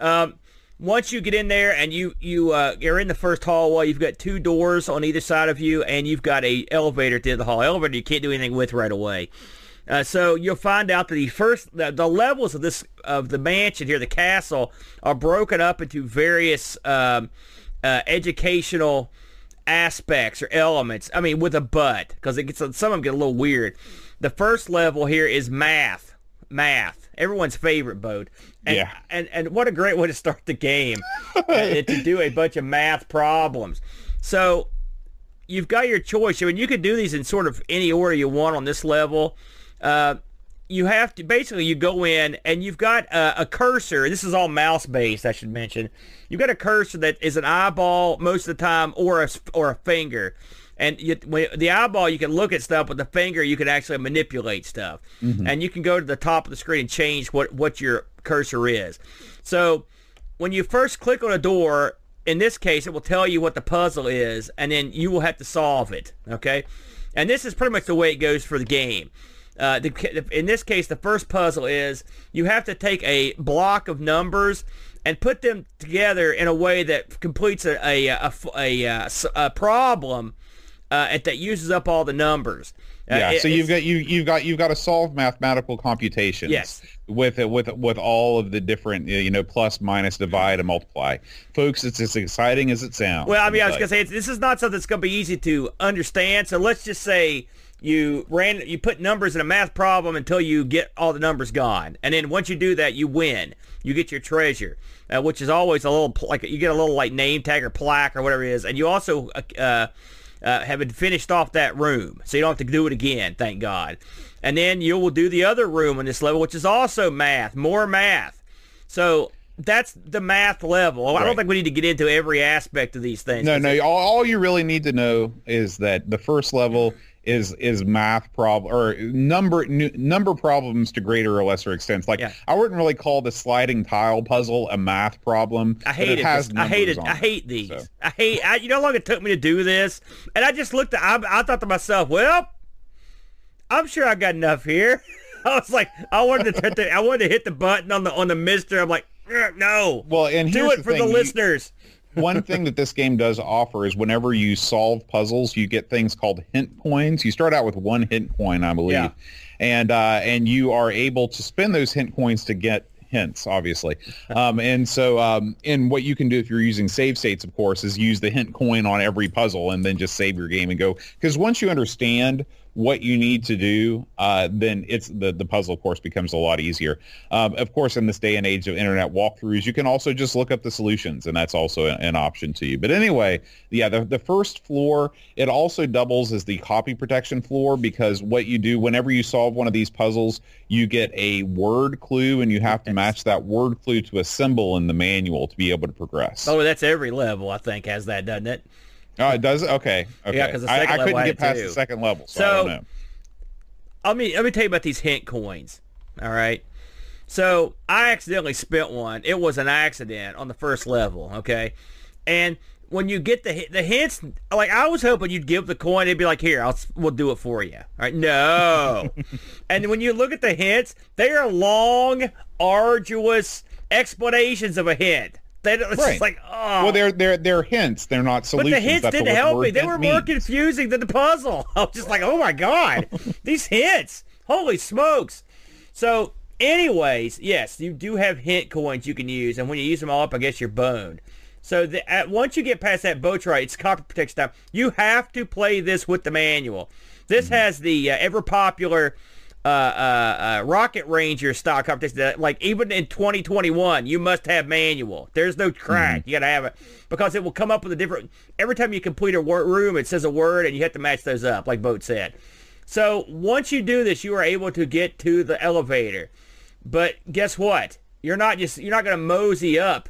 Um, once you get in there and you you uh, you're in the first hallway, you've got two doors on either side of you, and you've got a elevator at the end of the hall. Elevator you can't do anything with right away. Uh, so you'll find out that the first the, the, levels of this of the mansion here, the castle, are broken up into various. Um, uh, educational aspects or elements. I mean, with a but, because it gets some of them get a little weird. The first level here is math. Math, everyone's favorite boat. And, yeah. And and what a great way to start the game [laughs] uh, to do a bunch of math problems. So you've got your choice. I mean, you could do these in sort of any order you want on this level. Uh, you have to basically you go in and you've got a, a cursor. This is all mouse based, I should mention. You've got a cursor that is an eyeball most of the time, or a or a finger. And you, the eyeball, you can look at stuff. With the finger, you can actually manipulate stuff. Mm-hmm. And you can go to the top of the screen and change what what your cursor is. So when you first click on a door, in this case, it will tell you what the puzzle is, and then you will have to solve it. Okay. And this is pretty much the way it goes for the game. Uh, the, in this case, the first puzzle is you have to take a block of numbers and put them together in a way that completes a, a, a, a, a problem uh, that uses up all the numbers. Uh, yeah, it, so you've got you you've got you've got to solve mathematical computations. Yes. With it with with all of the different you know plus minus divide and multiply, folks. It's as exciting as it sounds. Well, I mean, I was gonna say this is not something that's gonna be easy to understand. So let's just say you ran you put numbers in a math problem until you get all the numbers gone and then once you do that you win you get your treasure uh, which is always a little like you get a little like name tag or plaque or whatever it is and you also uh, uh, uh finished off that room so you don't have to do it again thank god and then you will do the other room on this level which is also math more math so that's the math level. Right. I don't think we need to get into every aspect of these things. No, no. All, all, you really need to know is that the first level is is math problem or number n- number problems to greater or lesser extents. Like yeah. I wouldn't really call the sliding tile puzzle a math problem. I hate it. it I hate it. I hate these. So. I hate. I, you know how long it took me to do this, and I just looked at. I, I thought to myself, well, I'm sure I got enough here. [laughs] I was like, I wanted to hit the, I wanted to hit the button on the on the MiSTer. I'm like, no. Well, and do it the for thing. the listeners one thing that this game does offer is whenever you solve puzzles, you get things called hint coins. You start out with one hint coin, I believe, yeah. and uh, and you are able to spend those hint coins to get hints, obviously. [laughs] Um, and so, um, and what you can do if you're using save states, of course, is use the hint coin on every puzzle and then just save your game and go. Because once you understand what you need to do, uh, then it's the, the puzzle, of course, becomes a lot easier. Um, of course, in this day and age of internet walkthroughs, you can also just look up the solutions, and that's also an option to you. But anyway, yeah, the, the first floor, it also doubles as the copy protection floor because what you do whenever you solve one of these puzzles, you get a word clue, and you have to match that word clue to a symbol in the manual to be able to progress. Oh, that's every level, I think, has that, doesn't it? Oh, it does. Okay. Okay. Yeah, because I, I couldn't get past too. the second level, so, so I. Let me let me tell you about these hint coins. All right. So I accidentally spent one. It was an accident on the first level. Okay, and when you get the the hints, like I was hoping you'd give the coin, it'd be like, here, I'll we'll do it for you. All right, no. [laughs] and when you look at the hints, they are long, arduous explanations of a hint. They, it's right. like, oh. Well, they're they're they're hints. They're not solutions. But the hints That's didn't help me. They were more confusing than the puzzle. [laughs] I was just like, oh my god, [laughs] these hints. Holy smokes! So, anyways, yes, you do have hint coins you can use, and when you use them all up, I guess you're boned. So the, at, once you get past that boat ride, it's copy protection time. You have to play this with the manual. This mm-hmm. has the uh, ever popular uh, uh, uh, Rocket Ranger style competition. That, like even in 2021, you must have manual. There's no crack. Mm-hmm. You got to have it because it will come up with a different. Every time you complete a wor- room, it says a word, and you have to match those up, like Boat said. So once you do this, you are able to get to the elevator. But guess what? You're not just you're not going to mosey up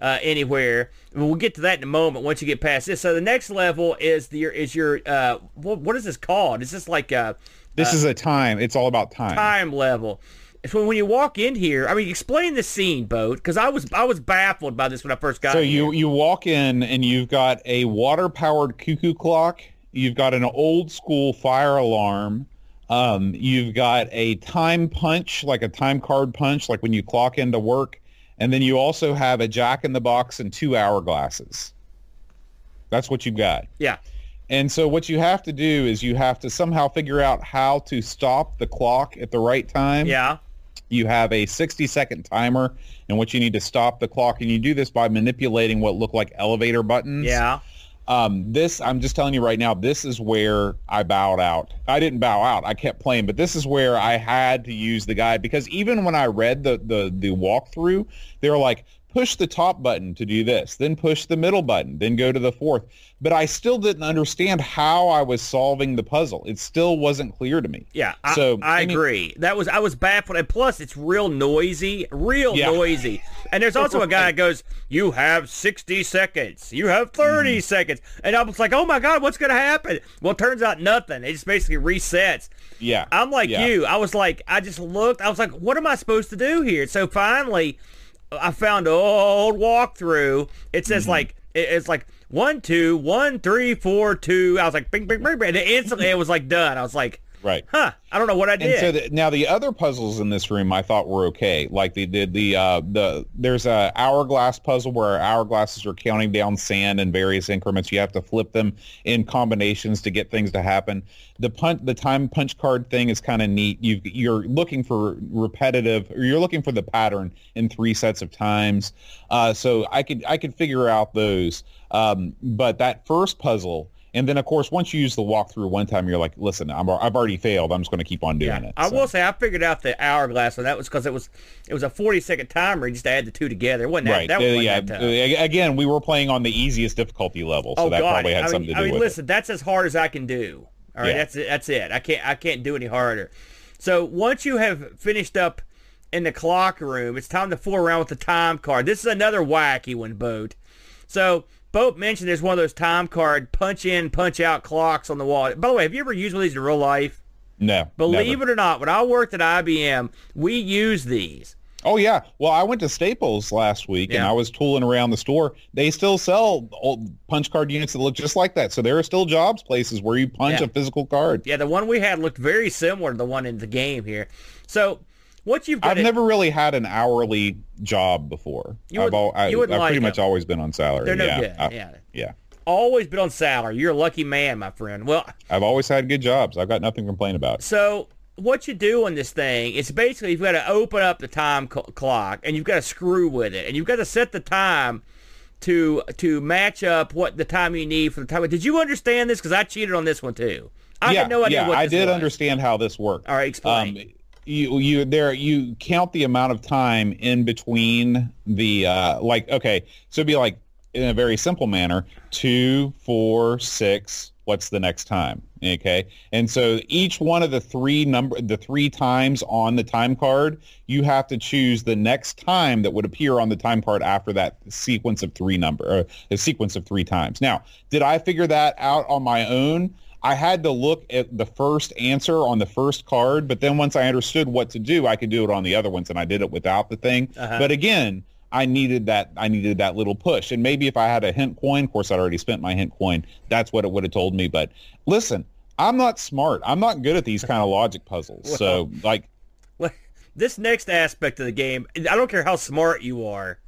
uh, anywhere. We'll get to that in a moment once you get past this. So the next level is the is your uh, what, what is this called? Is this like a this uh, is a time. It's all about time. Time level. So when you walk in here, I mean, explain the scene, boat, because I was I was baffled by this when I first got. So here. you you walk in and you've got a water powered cuckoo clock. You've got an old school fire alarm. Um, you've got a time punch, like a time card punch, like when you clock into work. And then you also have a jack in the box and two hourglasses. That's what you've got. Yeah. And so what you have to do is you have to somehow figure out how to stop the clock at the right time. Yeah. You have a 60 second timer in which you need to stop the clock. And you do this by manipulating what look like elevator buttons. Yeah. Um, this, I'm just telling you right now, this is where I bowed out. I didn't bow out. I kept playing, but this is where I had to use the guide because even when I read the, the, the walkthrough, they were like, push the top button to do this, then push the middle button, then go to the fourth. But I still didn't understand how I was solving the puzzle. It still wasn't clear to me. Yeah, so I, I, I mean, agree. That was I was baffled, and plus it's real noisy, real yeah. noisy. And there's also a guy that [laughs] goes, "You have 60 seconds. You have 30 mm. seconds," and I was like, "Oh my god, what's gonna happen?" Well, it turns out nothing. It just basically resets. Yeah, I'm like yeah. you. I was like, I just looked. I was like, "What am I supposed to do here?" So finally I found an old walkthrough. It says mm-hmm. like it's like one two one three four two. I was like bing bing bing, bing. and instantly it was like done. I was like, Right. Huh. I don't know what I did. And so the, now the other puzzles in this room I thought were okay. Like they did the uh, the there's a hourglass puzzle where hourglasses are counting down sand in various increments. You have to flip them in combinations to get things to happen. The punch the time punch card thing is kind of neat. You you're looking for repetitive or you're looking for the pattern in three sets of times. Uh, so I could I could figure out those. Um, but that first puzzle and then, of course, once you use the walkthrough one time, you're like, listen, I'm, I've already failed. I'm just going to keep on doing yeah. it. I will say I figured out the hourglass, and that was because it was it was a 40 second timer. You just add the two together. It wasn't that, right. that, uh, was yeah. That uh, Again, we were playing on the easiest difficulty level, so oh, that God. probably had I something mean, to do with it. I mean, with listen, it. that's as hard as I can do. All right, yeah. that's it. That's it. I can't I can't do any harder. So once you have finished up in the clock room, it's time to fool around with the time card. This is another wacky one, boat. So Boat mentioned there's one of those time card punch in, punch out clocks on the wall. By the way, have you ever used one of these in real life? No. Believe never. it or not, when I worked at IBM, we used these. Oh yeah. Well, I went to Staples last week yeah. and I was tooling around the store. They still sell old punch card units that look just like that. So there are still jobs places where you punch yeah. a physical card. Yeah, the one we had looked very similar to the one in the game here. So what you've I've never really had an hourly job before. You would, I've, all, I, you I've like pretty them. much always been on salary. They're no yeah. good. I, yeah. Yeah. Always been on salary. You're a lucky man, my friend. Well, I've always had good jobs. I've got nothing to complain about. So what you do on this thing is basically you've got to open up the time clock and you've got to screw with it and you've got to set the time to to match up what the time you need for the time. Did you understand this? Because I cheated on this one too. I yeah, had no idea yeah, I did was. understand how this worked. All right, explain. Um, you you there you count the amount of time in between the uh like okay so it'd be like in a very simple manner two four six what's the next time okay? And so each one of the three number the three times on the time card you have to choose the next time that would appear on the time card after that sequence of three number or a sequence of three times. Now did i figure that out on my own I had to look at the first answer on the first card, but then once I understood what to do, I could do it on the other ones, and I did it without the thing. Uh-huh. But again, I needed that. I needed that little push, and maybe if I had a hint coin, of course, I'd already spent my hint coin. That's what it would have told me. But listen, I'm not smart. I'm not good at these kind of [laughs] logic puzzles. well, so, like, this next aspect of the game, I don't care how smart you are.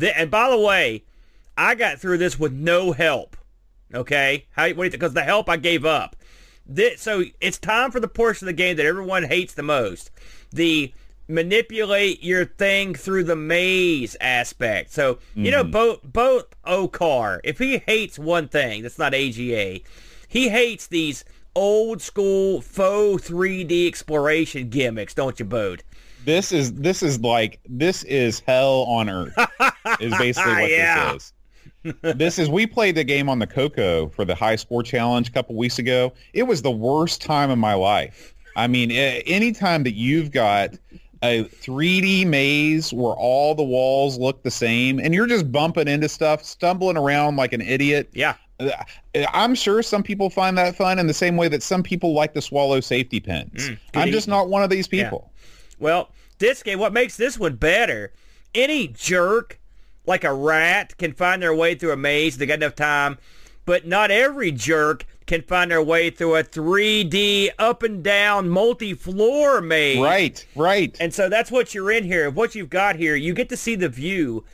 and by the way, I got through this with no help. Okay, how what because the help I gave up. this, so it's time for the portion of the game that everyone hates the most. The manipulate your thing through the maze aspect. So, mm-hmm. you know, both both Okar, if he hates one thing that's not AGA, he hates these old school faux 3D exploration gimmicks, don't you, Bode? This is this is like this is hell on earth. is basically [laughs] what yeah. this is. This is we played the game on the Coco for the high score challenge a couple weeks ago. It was the worst time of my life. I mean, any time that you've got a 3D maze where all the walls look the same and you're just bumping into stuff, stumbling around like an idiot. Yeah. Uh, I'm sure some people find that fun in the same way that some people like to swallow safety pins. Mm, I'm just not one of these people. Yeah. Well, this game, what makes this one better, any jerk like a rat can find their way through a maze. They got enough time. But not every jerk can find their way through a 3D up and down multi-floor maze. Right, right. And so that's what you're in here. What you've got here, you get to see the view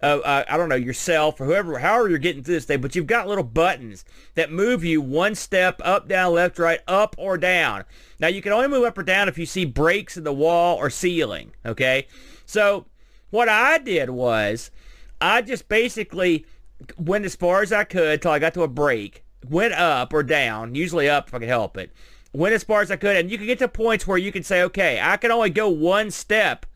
of, uh, I don't know, yourself or whoever, however you're getting through this day, but you've got little buttons that move you one step up, down, left, right, up or down. Now you can only move up or down if you see breaks in the wall or ceiling, okay? So what I did was I just basically went as far as I could till I got to a break, went up or down, usually up if I could help it, went as far as I could, and you can get to points where you can say, okay, I can only go one step,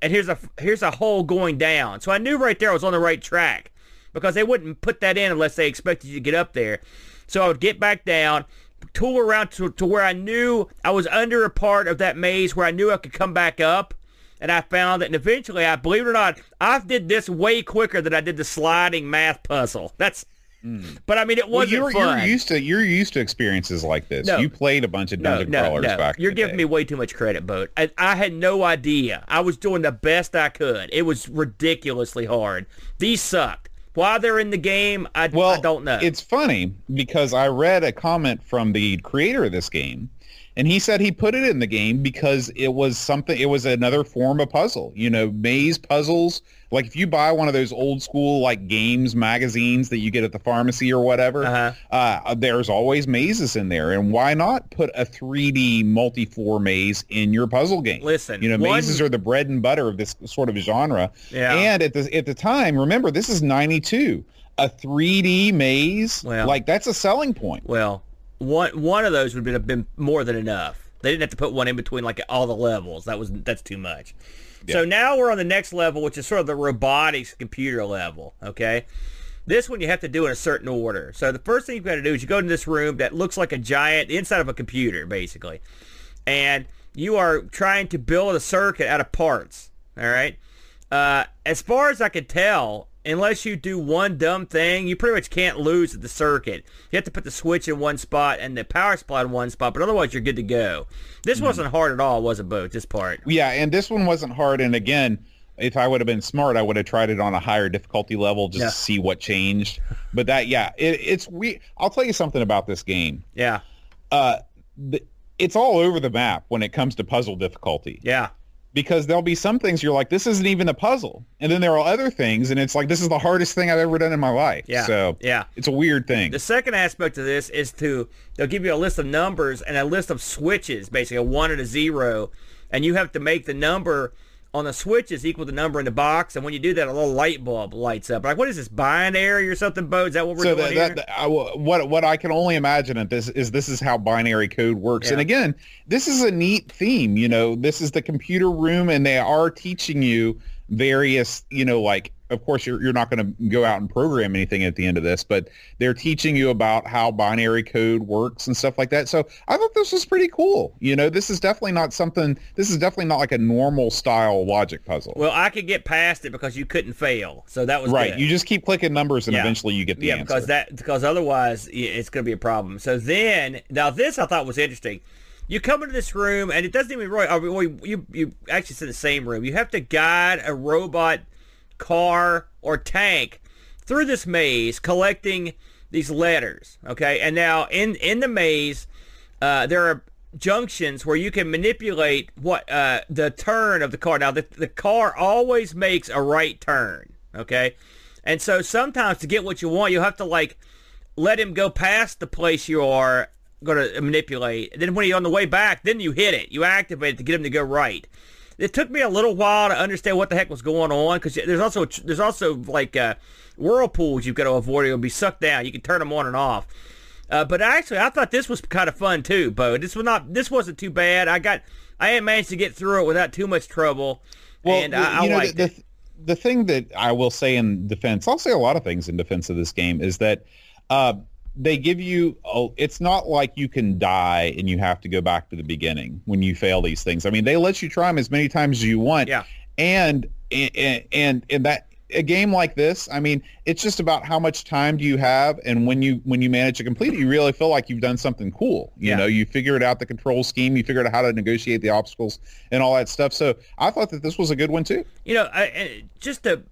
and here's a here's a hole going down. So I knew right there I was on the right track because they wouldn't put that in unless they expected you to get up there. So I would get back down, tool around to, to where I knew I was under a part of that maze where I knew I could come back up and I found that and eventually I believe it or not, I did this way quicker than I did the sliding math puzzle. That's mm. but I mean it wasn't well, you're, fun. You're used to you're used to experiences like this. No, you played a bunch of dungeon no, no, crawlers no. back. You're giving day. me way too much credit, Boat. I, I had no idea. I was doing the best I could. It was ridiculously hard. These sucked. Why they're in the game, I, well, I don't know. It's funny because I read a comment from the creator of this game and he said he put it in the game because it was something it was another form of puzzle you know maze puzzles. Like if you buy one of those old school like games magazines that you get at the pharmacy or whatever uh-huh. uh, there's always mazes in there. And why not put a 3d multi-floor maze in your puzzle game? Listen you know one... mazes are the bread and butter of this sort of genre. Yeah. and at the at the time remember this is 92 a 3d maze well, like that's a selling point. Well one one of those would have been more than enough. They didn't have to put one in between like all the levels. That was that's too much. Yeah. So now we're on the next level, which is sort of the robotics computer level. Okay. This one you have to do in a certain order. So the first thing you've got to do is you go into this room that looks like a giant inside of a computer, basically, and you are trying to build a circuit out of parts. All right. Uh, as far as I could tell, unless you do one dumb thing, you pretty much can't lose at the circuit. You have to put the switch in one spot and the power supply in one spot, but otherwise you're good to go. This mm wasn't hard at all, was it, Boat, this part? Yeah, and this one wasn't hard. And again, if I would have been smart, I would have tried it on a higher difficulty level just yeah. to see what changed. But that, yeah, it, it's we. I'll tell you something about this game. Yeah. Uh, the, it's all over the map when it comes to puzzle difficulty. Yeah because there'll be some things you're like, this isn't even a puzzle. And then there are other things, and it's like, this is the hardest thing I've ever done in my life. Yeah. So yeah. it's a weird thing. The second aspect of this is to, they'll give you a list of numbers and a list of switches, basically a one and a zero. And you have to make the number on the switch is equal to number in the box, and when you do that, a little light bulb lights up. Like, what is this binary or something, Bo? Is that what we're so doing that, that, I, what what I can only imagine at this is this is how binary code works. Yeah. And again, this is a neat theme. You know, this is the computer room, and they are teaching you various, you know, like of course you're, you're not going to go out and program anything at the end of this, but they're teaching you about how binary code works and stuff like that. So I thought this was pretty cool. You know, this is definitely not something, this is definitely not like a normal style logic puzzle. Well, I could get past it because you couldn't fail. So that was right. Good. You just keep clicking numbers and yeah. eventually you get the yeah, answer. because that, because otherwise it's going to be a problem. So then, now this I thought was interesting you come into this room and it doesn't even really. Oh, well, you you actually it's in the same room. You have to guide a robot car or tank through this maze, collecting these letters. Okay, and now in in the maze, uh, there are junctions where you can manipulate what uh, the turn of the car. Now the the car always makes a right turn. Okay, and so sometimes to get what you want, you have to like let him go past the place you are going to manipulate. And then when you're on the way back, then you hit it. You activate it to get him to go right. It took me a little while to understand what the heck was going on because there's also there's also like uh, whirlpools you've got to avoid. You'll be sucked down. You can turn them on and off. Uh, but actually, I thought this was kind of fun too, Bo. This was not. This wasn't too bad. I got. I managed to get through it without too much trouble. Well, and I, I know, liked the, it. The, the thing that I will say in defense, I'll say a lot of things in defense of this game, is that uh, they give you oh it's not like you can die and you have to go back to the beginning when you fail these things. I mean they let you try them as many times as you want. Yeah. And and and, and that a game like this i mean it's just about how much time do you have? And when you when you manage to complete it you really feel like you've done something cool. You yeah. know you figured out the control scheme you figured out how to negotiate the obstacles and all that stuff. So i thought that this was a good one too. You know I, just to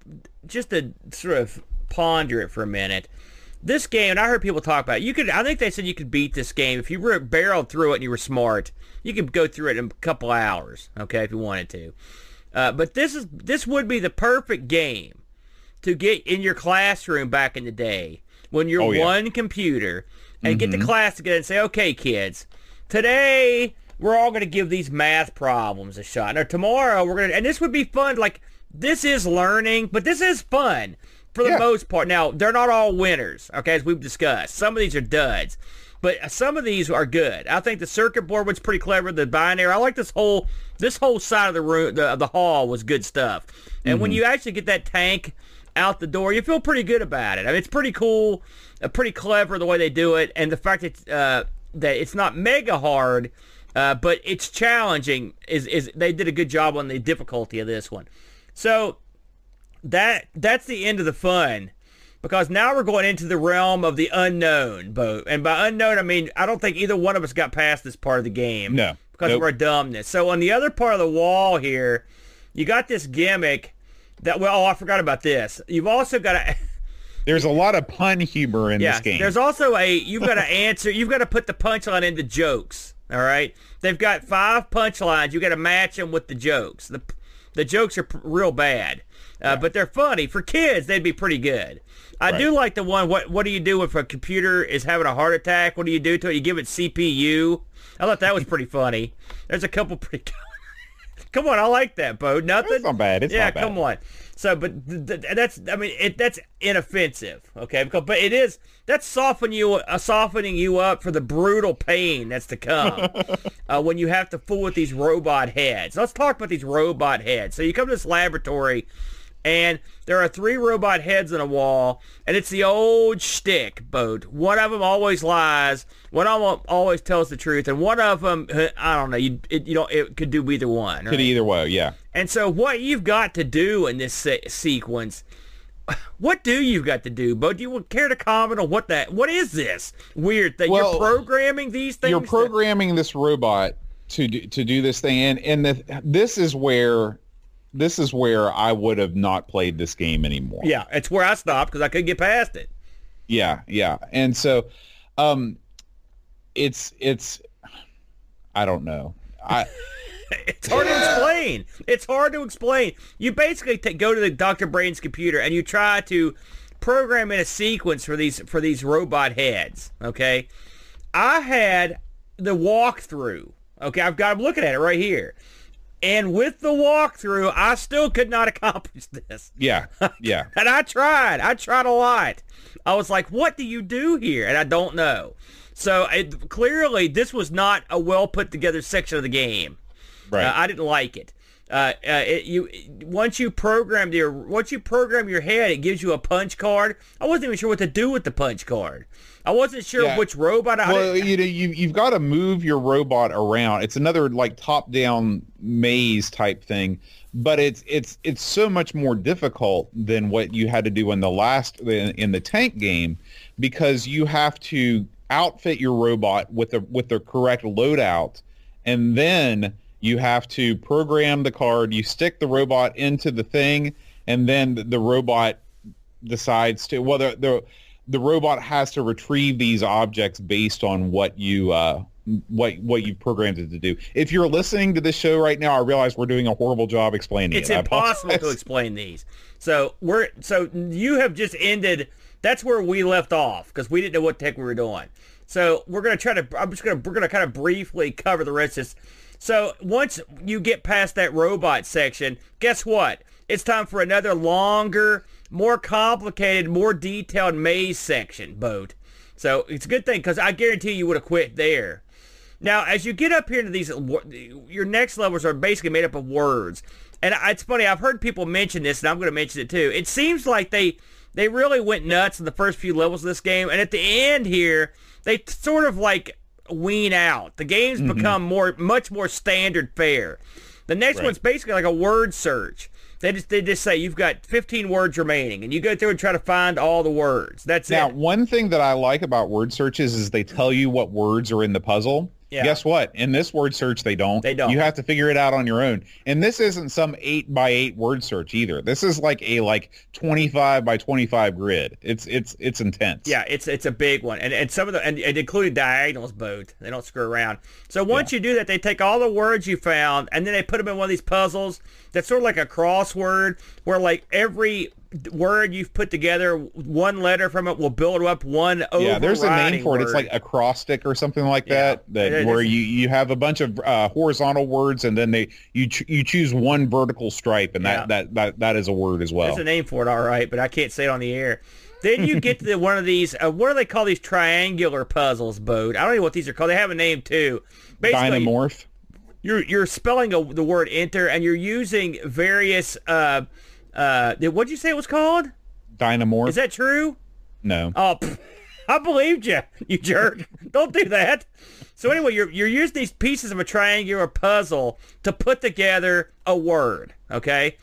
just to sort of ponder it for a minute this game, and I heard people talk about it, you could, I think they said you could beat this game. If you were barreled through it and you were smart, you could go through it in a couple hours, okay, if you wanted to. Uh, but this is this would be the perfect game to get in your classroom back in the day when you're oh, yeah. one computer and mm-hmm. get the class together and say, okay, kids, today we're all going to give these math problems a shot. Or tomorrow we're going to, and this would be fun. Like, this is learning, but this is fun for the yeah. most part. Now, they're not all winners, okay, as we've discussed. Some of these are duds. But some of these are good. I think the circuit board was pretty clever. The binary, I like this whole this whole side of the room, the, the hall was good stuff. And mm-hmm. when you actually get that tank out the door, you feel pretty good about it. I mean, it's pretty cool, uh, pretty clever the way they do it, and the fact that uh, that it's not mega hard, uh, but it's challenging. Is is they did a good job on the difficulty of this one. So that that's the end of the fun because now we're going into the realm of the unknown, Bo. And by unknown, I mean I don't think either one of us got past this part of the game. No, because nope. of our dumbness. So on the other part of the wall here, you got this gimmick that. Well, oh, I forgot about this. You've also got a. [laughs] There's a lot of pun humor in yeah, this game. There's also a you've got to [laughs] answer. You've got to put the punchline into jokes. All right. They've got five punchlines. You got to match them with the jokes. The the jokes are p- real bad. Uh, but they're funny for kids. They'd be pretty good. I right. do like the one. What What do you do if a computer is having a heart attack? What do you do to it? You give it CPU. I thought that was pretty [laughs] funny. There's a couple pretty. [laughs] come on, I like that, Bo. Nothing. It's not bad. It's yeah, not bad. come on. So, but th- th- that's. I mean, it, that's inoffensive. Okay, because but it is. That's softening you, uh, softening you up for the brutal pain that's to come [laughs] uh, when you have to fool with these robot heads. Let's talk about these robot heads. So you come to this laboratory and there are three robot heads in a wall, and it's the old shtick boat. One of them always lies, one of them always tells the truth, and one of them, I don't know, you, it, you know, it could do either one. Right? Could either way, yeah. And so what you've got to do in this se- sequence, [sighs] what do you got to do, Bo? Do you care to comment on what that, what is this weird thing? Well, you're programming these things? You're programming that... this robot to do, to do this thing, and, and the, this is where this is where I would have not played this game anymore. Yeah, it's where I stopped because I couldn't get past it. Yeah, yeah, and so, um, it's it's, I don't know. I. [laughs] it's hard to explain. It's hard to explain. You basically t- go to the Dr. Brain's computer and you try to program in a sequence for these for these robot heads. Okay, I had the walkthrough. Okay, I've got. I'm looking at it right here. And with the walkthrough, I still could not [laughs] accomplish this. Yeah, yeah. [laughs] and I tried. I tried a lot. I was like, what do you do here? And I don't know. So it, clearly, this was not a well put together section of the game. Right. Uh, I didn't like it. Uh, uh, it, you once you program your once you program your head, it gives you a punch card. I wasn't even sure what to do with the punch card. I wasn't sure yeah. which robot. I well, you know, you you've got to move your robot around. It's another like top down maze type thing, but it's it's it's so much more difficult than what you had to do in the last in, in the tank game because you have to outfit your robot with the with the correct loadout, and then you have to program the card. You stick the robot into the thing, and then the robot decides to well, the the robot has to retrieve these objects based on what you uh, what what you've programmed it to do. If you're listening to this show right now, I realize we're doing a horrible job explaining it's it. It's impossible to explain these. So we're so you have just ended That's where we left off because we didn't know what the heck we were doing. So we're gonna try to. I'm just gonna we're gonna kind of briefly cover the rest of this. So once you get past that robot section, guess what? It's time for another longer, more complicated, more detailed maze section boat. So it's a good thing because I guarantee you would have quit there. Now, as you get up here into these, your next levels are basically made up of words. And it's funny, I've heard people mention this, and I'm going to mention it too. It seems like they they really went nuts in the first few levels of this game, and at the end here, they sort of like wean out. The games mm-hmm. become more, much more standard fare. The next right. one's basically like a word search. They just they just say you've got 15 words remaining, and you go through and try to find all the words. That's now, it. Now, one thing that I like about word searches is they tell you what words are in the puzzle. Yeah. Guess what? In this word search, they don't. They don't. You have to figure it out on your own. And this isn't some eight by eight word search either. This is like a like twenty five by twenty five grid. It's it's it's intense. Yeah, it's it's a big one, and and some of the and, and including diagonals both. They don't screw around. So once yeah. you do that, they take all the words you found, and then they put them in one of these puzzles that's sort of like a crossword, where like every word you've put together, one letter from it will build up one Yeah, there's a name for it. Word. It's like acrostic or something like yeah. that. That where you, you have a bunch of uh, horizontal words and then they you ch- you choose one vertical stripe and that, yeah. that that that is a word as well. There's a name for it, all right, but I can't say it on the air. Then you get to the, one of these. Uh, what do they call these triangular puzzles, Boat? I don't know what these are called. They have a name too. Basically, Dynamorph. You're you're spelling a, the word enter and you're using various. Uh, uh, what'd you say it was called? Dynamorph. Is that true? No. Oh, pff, [laughs] I believed you, you jerk. Don't do that. So anyway, you're you're using these pieces of a triangular puzzle to put together a word. Okay.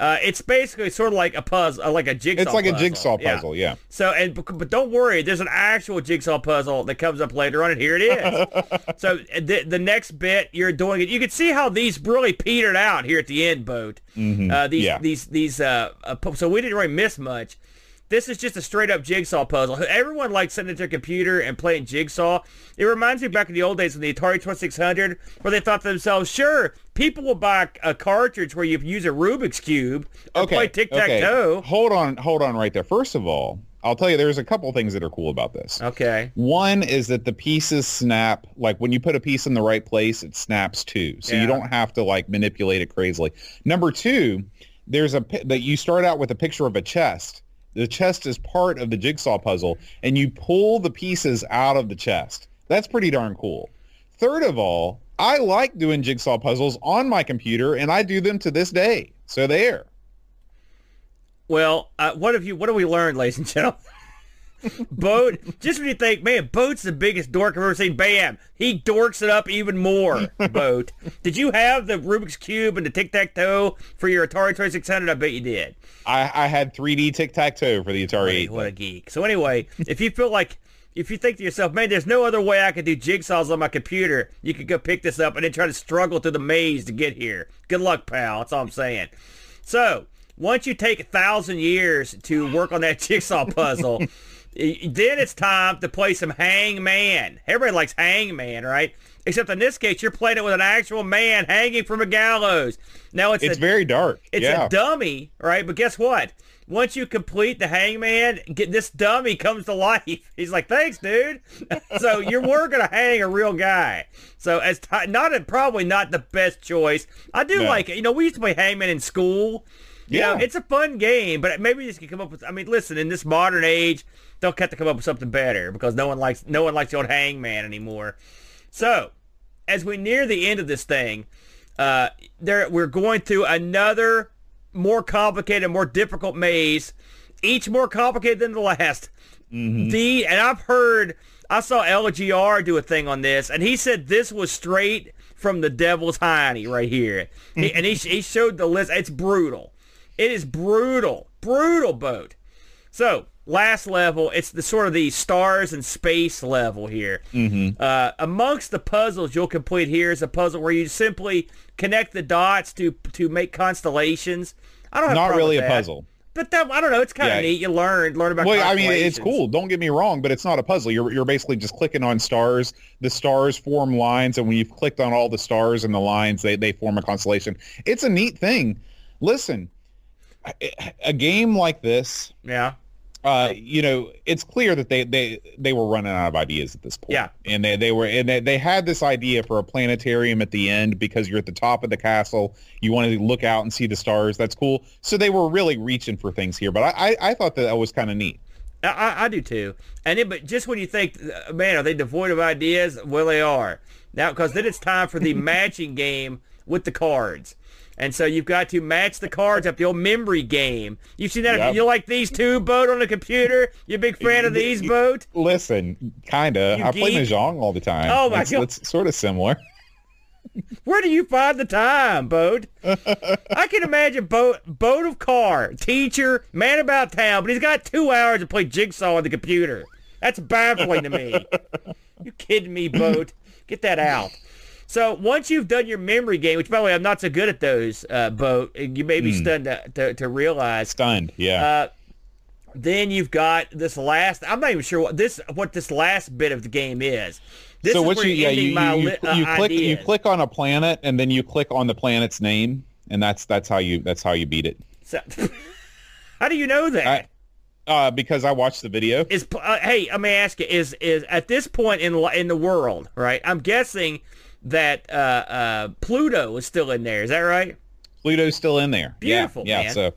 Uh, it's basically sort of like a puzzle, uh, like a jigsaw. Puzzle. It's like puzzle. a jigsaw puzzle, yeah. yeah. So, and but don't worry, there's an actual jigsaw puzzle that comes up later on, and here it is. [laughs] so the the next bit you're doing it, you can see how these really petered out here at the end, boat. Mm-hmm. Uh, these yeah. these these uh, uh, so we didn't really miss much. This is just a straight up jigsaw puzzle. Everyone likes sitting at their computer and playing jigsaw. It reminds me back in the old days of the Atari 2600 where they thought to themselves, sure, people will buy a cartridge where you use a Rubik's Cube or okay, play tic-tac-toe. Okay. Hold on, hold on right there. First of all, I'll tell you there's a couple things that are cool about this. Okay. One is that the pieces snap like when you put a piece in the right place, it snaps too. So yeah. you don't have to like manipulate it crazily. Number 2, there's a that you start out with a picture of a chest the chest is part of the jigsaw puzzle, and you pull the pieces out of the chest. That's pretty darn cool. Third of all, I like doing jigsaw puzzles on my computer, and I do them to this day. So there. Well, uh, what have you? What have we learned, ladies and gentlemen? Boat, just when you think, man, Boat's the biggest dork I've ever seen, bam, he dorks it up even more, Boat. [laughs] did you have the Rubik's Cube and the tic-tac-toe for your Atari 2600? I bet you did. I, I had 3D tic-tac-toe for the Atari What a geek. So anyway, if you feel like, if you think to yourself, man, there's no other way I could do jigsaws on my computer, you could go pick this up and then try to struggle through the maze to get here. Good luck, pal. That's all I'm saying. So, once you take a thousand years to work on that [laughs] jigsaw puzzle, then it's time to play some Hangman. Everybody likes Hangman, right? Except in this case, you're playing it with an actual man hanging from a gallows. Now it's it's a, very dark. It's yeah. a dummy, right? But guess what? Once you complete the Hangman, get this dummy comes to life. [laughs] He's like, "Thanks, dude." [laughs] so you were gonna hang a real guy. So as t- not a, probably not the best choice. I do no. like it. You know, we used to play Hangman in school. You yeah, know, it's a fun game, but maybe just can come up with. I mean, listen, in this modern age, they'll have to come up with something better because no one likes no one likes the old hangman anymore. So, as we near the end of this thing, uh, there we're going through another more complicated, more difficult maze, each more complicated than the last. Mm-hmm. The and I've heard I saw LGR do a thing on this, and he said this was straight from the Devil's Hiney right here, he, and he he showed the list. It's brutal. It is brutal, brutal boat. So last level, it's the sort of the stars and space level here. Mm-hmm. Uh, amongst the puzzles you'll complete here is a puzzle where you simply connect the dots to to make constellations. I don't have not really a puzzle. But that, I don't know. It's kind of yeah. neat. You learn learn about. Well, I mean, it's cool. Don't get me wrong, but it's not a puzzle. You're you're basically just clicking on stars. The stars form lines, and when you've clicked on all the stars and the lines, they they form a constellation. It's a neat thing. Listen, a game like this, yeah, uh, you know, it's clear that they, they, they were running out of ideas at this point. Yeah. And they, they were and they, they had this idea for a planetarium at the end because you're at the top of the castle. You wanted to look out and see the stars. That's cool. So they were really reaching for things here. But I, I, I thought that that was kind of neat. I, I do too. And then, but just when you think, uh, man, are they devoid of ideas? Well, they are. Now, because then it's time for the [laughs] matching game with the cards. And so you've got to match the cards up, the old memory game. You've seen that? Yep. You like these two, Boat, on the computer? You a big fan of these, Boat? Listen, kind of. I play geek. Mahjong all the time. Oh, my it's, God. It's sort of similar. [laughs] Where do you find the time, Boat? I can imagine Boat, Boat of Car, teacher, man about town, but he's got two hours to play Jigsaw on the computer. That's baffling to me. [laughs] You kidding me, Boat? Get that out. So once you've done your memory game, which by the way I'm not so good at those, uh, Boat, you may be stunned to, to, to realize. Stunned. Yeah. Uh, then you've got this last. I'm not even sure what this what this last bit of the game is. This so is what where you yeah you you, you, uh, you click you click on a planet and then you click on the planet's name and that's that's how you that's how you beat it. So, [laughs] how do you know that? I- Uh, because I watched the video. is uh, hey, let me ask you: is is at this point in in the world, right? I'm guessing that uh, uh, Pluto is still in there. Is that right? Pluto's still in there. Beautiful, yeah, yeah. man. So,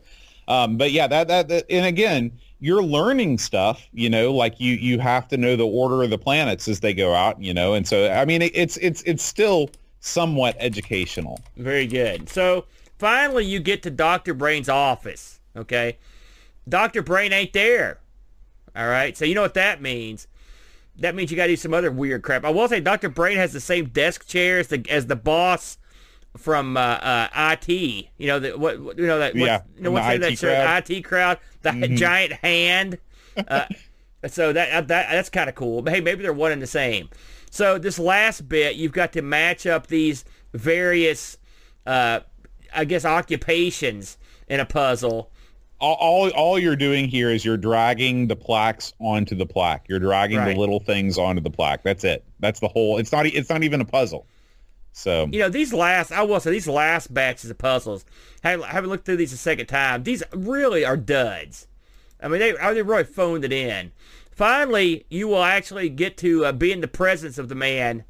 um, but yeah, that, that that and again, you're learning stuff. You know, like you you have to know the order of the planets as they go out. You know, and so I mean, it, it's it's it's still somewhat educational. Very good. So finally, you get to Doctor Brain's office. Okay, Doctor Brain ain't there. All right. So you know what that means. That means you got to do some other weird crap. I will say Doctor Brain has the same desk chair as the as the boss from uh, uh, IT. You know that what you know that what's, Yeah, you know what's the that IT crowd. IT crowd, the giant hand. Uh, so that uh, that that's kind of cool. But hey, maybe they're one and the same. So this last bit, you've got to match up these various, uh, I guess, occupations in a puzzle. All, all all you're doing here is you're dragging the plaques onto the plaque. You're dragging Right. the little things onto the plaque. That's it. That's the whole. It's not. It's not even a puzzle. So You know, these last, I will say, these last batches of puzzles, having, having looked through these a second time, these really are duds. I mean, they, they really phoned it in. Finally, you will actually get to uh, be in the presence of the man,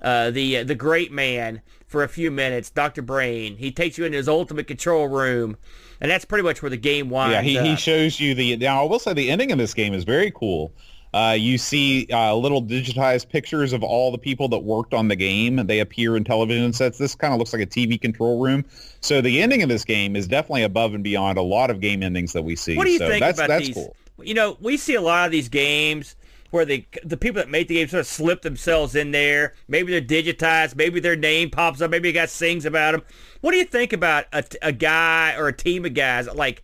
uh, the uh, the great man, for a few minutes, Dr. Brain. He takes you into his ultimate control room, and that's pretty much where the game winds Yeah, he, he shows you the. Now, I will say the ending of this game is very cool. Uh, you see uh, little digitized pictures of all the people that worked on the game. They appear in television sets. This kind of looks like a TV control room. So the ending of this game is definitely above and beyond a lot of game endings that we see. What do you so think that's, about that's these? cool. You know, we see a lot of these games where the the people that make the game sort of slip themselves in there. Maybe they're digitized. Maybe their name pops up. Maybe a guy sings about them. What do you think about a, a guy or a team of guys that like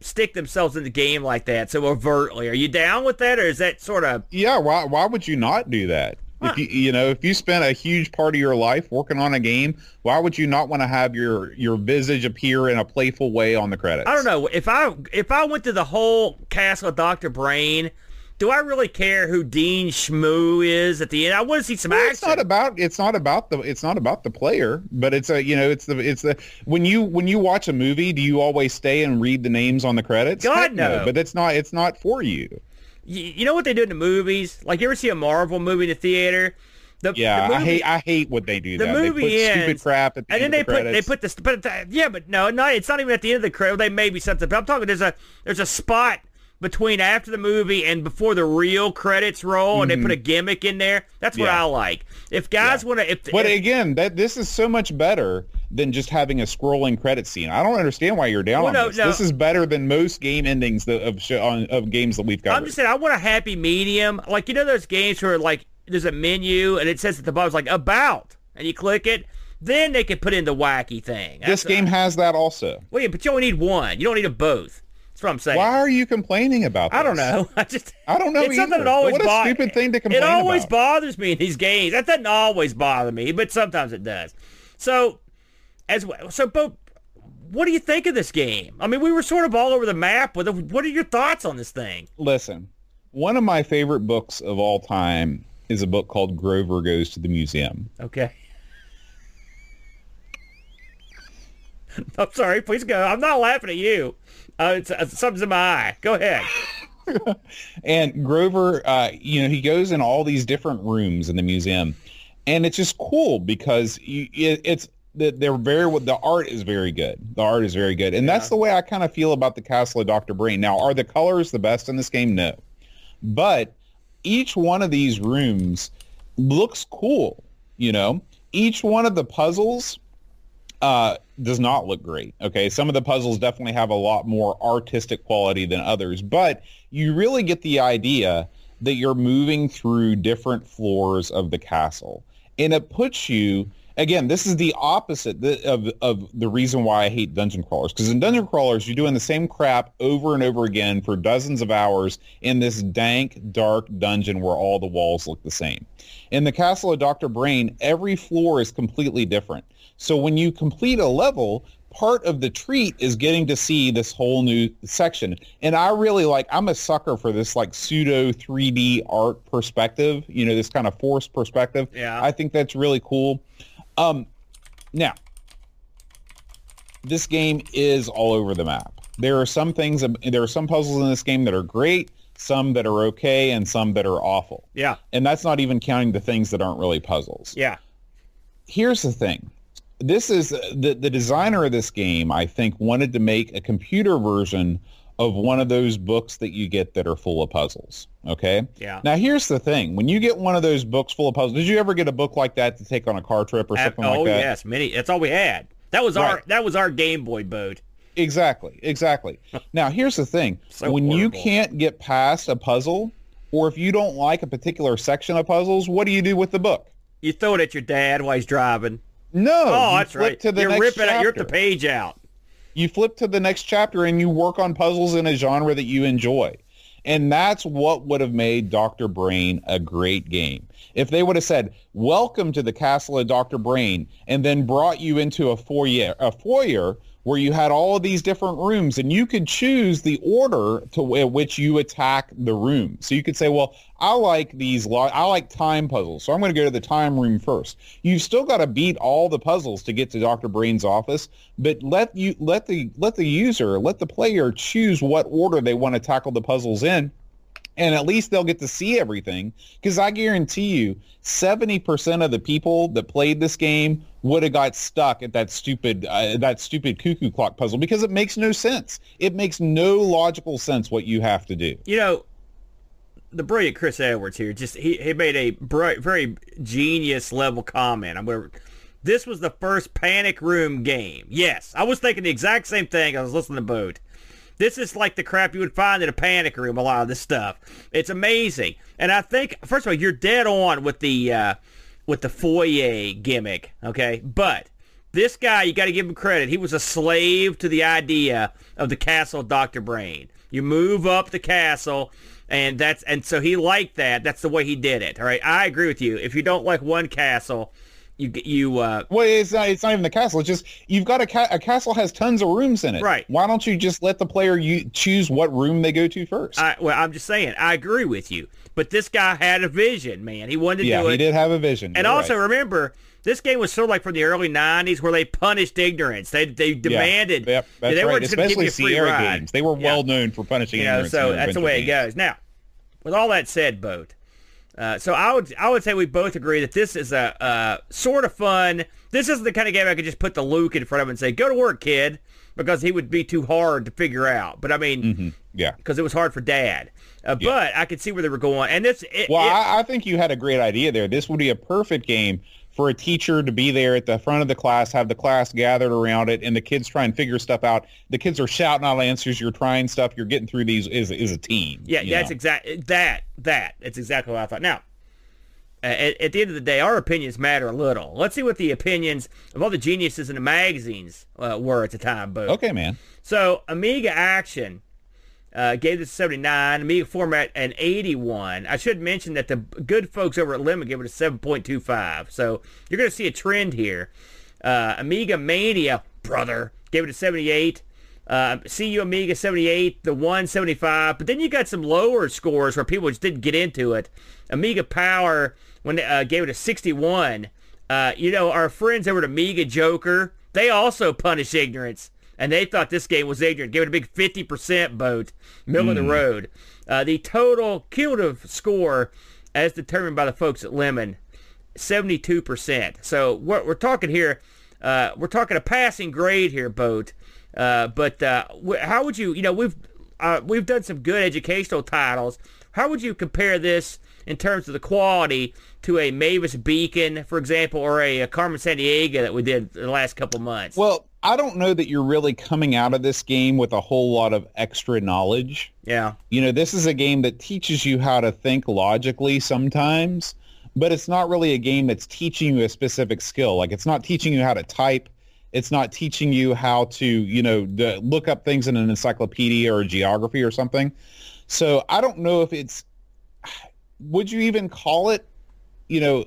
stick themselves in the game like that so overtly? Are you down with that, or is that sort of Yeah, why why would you not do that? Huh. If you you know if you spent a huge part of your life working on a game, why would you not want to have your your visage appear in a playful way on the credits? I don't know. If I if I went to the whole castle of Doctor Brain, do I really care who Dean Schmoo is at the end? I want to see some Well, action. it's not about it's not about the it's not about the player, but it's a you know it's the it's the when you when you watch a movie, do you always stay and read the names on the credits? God, Heck no. But it's not it's not for you. you, you know what they do in the movies? Like you ever see a Marvel movie in the theater? The, Yeah, the I hate I hate when they do the that. movie they put ends, stupid crap at the and then they of the put they put this, but yeah, but no, no, it's not even at the end of the credit. They may be something. But I'm talking. There's a there's a spot between after the movie and before the real credits roll, and they put a gimmick in there. That's what Mm-hmm. Yeah. I like. If guys want to, if, But if again, that this is so much better than just having a scrolling credit scene. I don't understand why you're down Well, on no, this. no. This is better than most game endings that, of show, on, of games that we've got. I'm just saying, I want a happy medium. Like you know those games where like there's a menu and it says at the bottom it's like about, and you click it. Then they can put in the wacky thing. this That's- game has that also. Well, yeah, but you only need one. You don't need them both. That's what I'm saying. Why are you complaining about this? I don't know. [laughs] I just I don't know It's something either. that always What a bo- stupid thing to complain about. It always about. bothers me in these games. That doesn't always bother me, but sometimes it does. So, as well, so, but what do you think of this game? I mean, we were sort of all over the map with it. What are your thoughts on this thing? Listen, one of my favorite books of all time is a book called Grover Goes to the Museum. Okay. [laughs] I'm sorry. Please go. I'm not laughing at you. Uh, it's, uh, something's in my eye. Go ahead. [laughs] and Grover, uh, you know, he goes in all these different rooms in the museum, and it's just cool because you, it, it's they're very the art is very good. The art is very good, and yeah. that's the way I kind of feel about the Castle of Doctor Brain. Now, are the colors the best in this game? No, but each one of these rooms looks cool. You know, each one of the puzzles uh, does not look great. Okay, some of the puzzles definitely have a lot more artistic quality than others, but you really get the idea that you're moving through different floors of the castle, and it puts you again, this is the opposite of, of the reason why I hate dungeon crawlers. Because in dungeon crawlers, you're doing the same crap over and over again for dozens of hours in this dank, dark dungeon where all the walls look the same. In the Castle of Dr. Brain, every floor is completely different. So when you complete a level, part of the treat is getting to see this whole new section. And I really like, I'm a sucker for this like pseudo 3D art perspective, you know, this kind of forced perspective. Yeah. I think that's really cool. Um, now, this game is all over the map. There are some things, there are some puzzles in this game that are great, some that are okay, and some that are awful. Yeah. And that's not even counting the things that aren't really puzzles. Yeah. Here's the thing. This is the the designer of this game, I think, wanted to make a computer version of one of those books that you get that are full of puzzles. Okay. Yeah. Now here's the thing: when you get one of those books full of puzzles, did you ever get a book like that to take on a car trip or something oh, like that? Oh yes, many. That's all we had. That was right. our that was our Game Boy boat. Exactly. Exactly. [laughs] now here's the thing: so when horrible. you can't get past a puzzle, or if you don't like a particular section of puzzles, what do you do with the book? You throw it at your dad while he's driving. No. Oh, that's right. To the you're next ripping chapter. it. You're the page out you flip to the next chapter and you work on puzzles in a genre that you enjoy. And that's what would have made Dr. Brain a great game. If they would have said, welcome to the castle of Dr. Brain, and then brought you into a foyer, a foyer where you had all of these different rooms and you could choose the order to which you attack the room. So you could say, well, I like these, I like time puzzles, so I'm going to go to the time room first. You've still got to beat all the puzzles to get to Dr. Brain's office, but let you let the let the user, let the player choose what order they want to tackle the puzzles in and at least they'll get to see everything because i guarantee you 70% of the people that played this game would have got stuck at that stupid uh, that stupid cuckoo clock puzzle because it makes no sense it makes no logical sense what you have to do you know the brilliant chris edwards here just he, he made a br- very genius level comment i'm this was the first panic room game yes i was thinking the exact same thing i was listening to boat this is like the crap you would find in a panic room, a lot of this stuff. It's amazing. And I think, first of all, you're dead on with the, uh, with the foyer gimmick, okay? But this guy, you got to give him credit. He was a slave to the idea of the castle Dr. Brain. You move up the castle and that's and so he liked that. That's the way he did it. All right, I agree with you. If you don't like one castle, you you uh well it's not it's not even the castle it's just you've got a, ca- a castle has tons of rooms in it right why don't you just let the player you choose what room they go to first I, well i'm just saying i agree with you but this guy had a vision man he wanted to yeah, do it he did have a vision and You're also right. remember this game was sort of like from the early 90s where they punished ignorance they they demanded yeah, yep, that's they right. especially Sierra ride. games they were well known for punishing you know, ignorance so that's the way games. it goes now with all that said boat uh, so I would I would say we both agree that this is a uh, sort of fun. This isn't the kind of game I could just put the Luke in front of and say, "Go to work, kid," because he would be too hard to figure out. But I mean, mm-hmm. yeah, because it was hard for Dad. Uh, yeah. But I could see where they were going, and this. It, well, it, I, I think you had a great idea there. This would be a perfect game for a teacher to be there at the front of the class, have the class gathered around it, and the kids try and figure stuff out. The kids are shouting out answers. You're trying stuff. You're getting through these is as a team. Yeah, that's exactly that. That. It's exactly what I thought. Now, at, at, the end of the day, our opinions matter a little. Let's see what the opinions of all the geniuses in the magazines uh, were at the time, Bo. Okay, man. So Amiga Action uh, gave this a 79, Amiga Format an 81. I should mention that the good folks over at Lemon gave it a 7.25. So you're going to see a trend here. Uh, Amiga Mania, brother, gave it a 78. Uh, CU Amiga 78, the 175, but then you got some lower scores where people just didn't get into it. Amiga Power when they, uh, gave it a 61. Uh, you know, our friends over at Amiga Joker, they also punish ignorance. And they thought this game was Adrian. Gave it a big 50% vote, middle mm. of the road. Uh, the total cumulative score, as determined by the folks at Lemon, 72%. So we're, we're talking here, uh, we're talking a passing grade here, Boat. Uh, but uh, how would you, you know, we've uh, we've done some good educational titles. How would you compare this in terms of the quality to a Mavis Beacon, for example, or a, a Carmen Sandiego that we did the last couple months? Well, I don't know that you're really coming out of this game with a whole lot of extra knowledge. Yeah. You know, this is a game that teaches you how to think logically sometimes, but it's not really a game that's teaching you a specific skill. Like it's not teaching you how to type. It's not teaching you how to, you know, look up things in an encyclopedia or a geography or something. So I don't know if it's, [sighs] would you even call it, you know,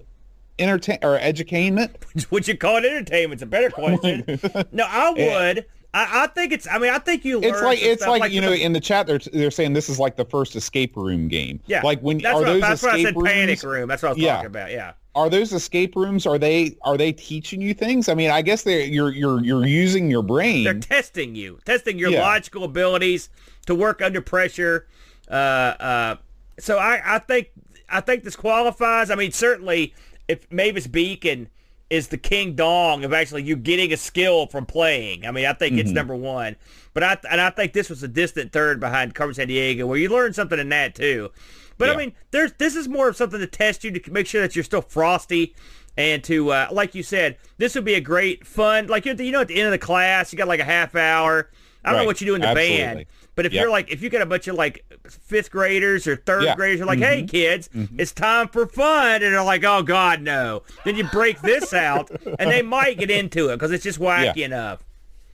entertain or edutainment? [laughs] Would you call it entertainment? It's a better [laughs] question. no, I would. I, I, think it's. I mean, I think you. It's like it's like, like, you know, in the chat they're they're saying this is like the first escape room game. Yeah, like when that's are what, those that's escape what I said. rooms? Panic room. That's what I was yeah. talking about. Yeah. Are those escape rooms? Are they are they teaching you things? I mean, I guess they're you're you're you're using your brain. They're testing you, testing your yeah. logical abilities to work under pressure. Uh, uh, so I I think I think this qualifies. I mean, certainly if Mavis Beacon is the king dong of actually you getting a skill from playing. I mean, I think mm-hmm. it's number one. But I and I think this was a distant third behind Carmen Sandiego, where you learn something in that too. But yeah. I mean, there's this is more of something to test you to make sure that you're still frosty. And to, uh, like you said, this would be a great fun, like, you know, at the end of the class, you got like a half hour. I don't right. know what you do in the Absolutely. band, but if yep. you're like, if you get a bunch of like fifth graders or third yeah. graders, you're like, mm-hmm. hey kids, mm-hmm. it's time for fun, and they're like, oh god, no. Then you break this out, and they might get into it because it's just wacky yeah. enough.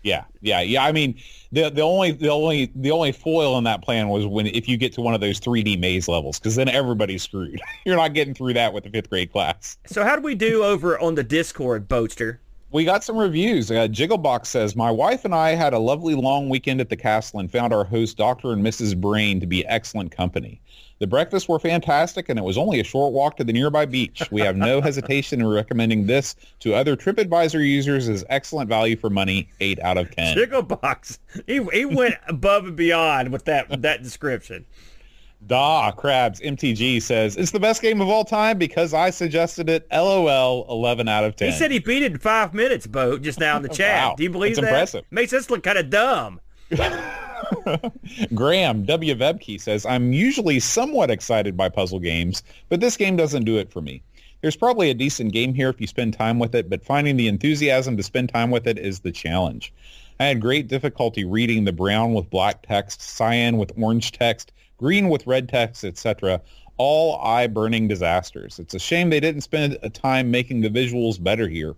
Yeah, yeah, yeah. I mean, the the only the only the only foil in that plan was when if you get to one of those 3D maze levels, because then everybody's screwed. [laughs] You're not getting through that with the fifth grade class. So how do we do over on the Discord, Boatster? We got some reviews. Uh, Jigglebox says, My wife and I had a lovely long weekend at the castle and found our host, Dr. and Mrs. Brain, to be excellent company. The breakfasts were fantastic, and it was only a short walk to the nearby beach. We have no hesitation in recommending this to other TripAdvisor users as excellent value for money, 8 out of 10. Jigglebox, he, he went above and beyond with that, that description. Da Crabs MTG says it's the best game of all time because I suggested it. LOL, eleven out of ten. He said he beat it in five minutes, Bo, just now in the [laughs] chat. wow. Do you believe That's that? Impressive. Makes us look kind of dumb. [laughs] Graham W. Vebke says I'm usually somewhat excited by puzzle games, but this game doesn't do it for me. There's probably a decent game here if you spend time with it, but finding the enthusiasm to spend time with it is the challenge. I had great difficulty reading the brown with black text, cyan with orange text, green with red text, etc. All eye-burning disasters. It's a shame they didn't spend a time making the visuals better here.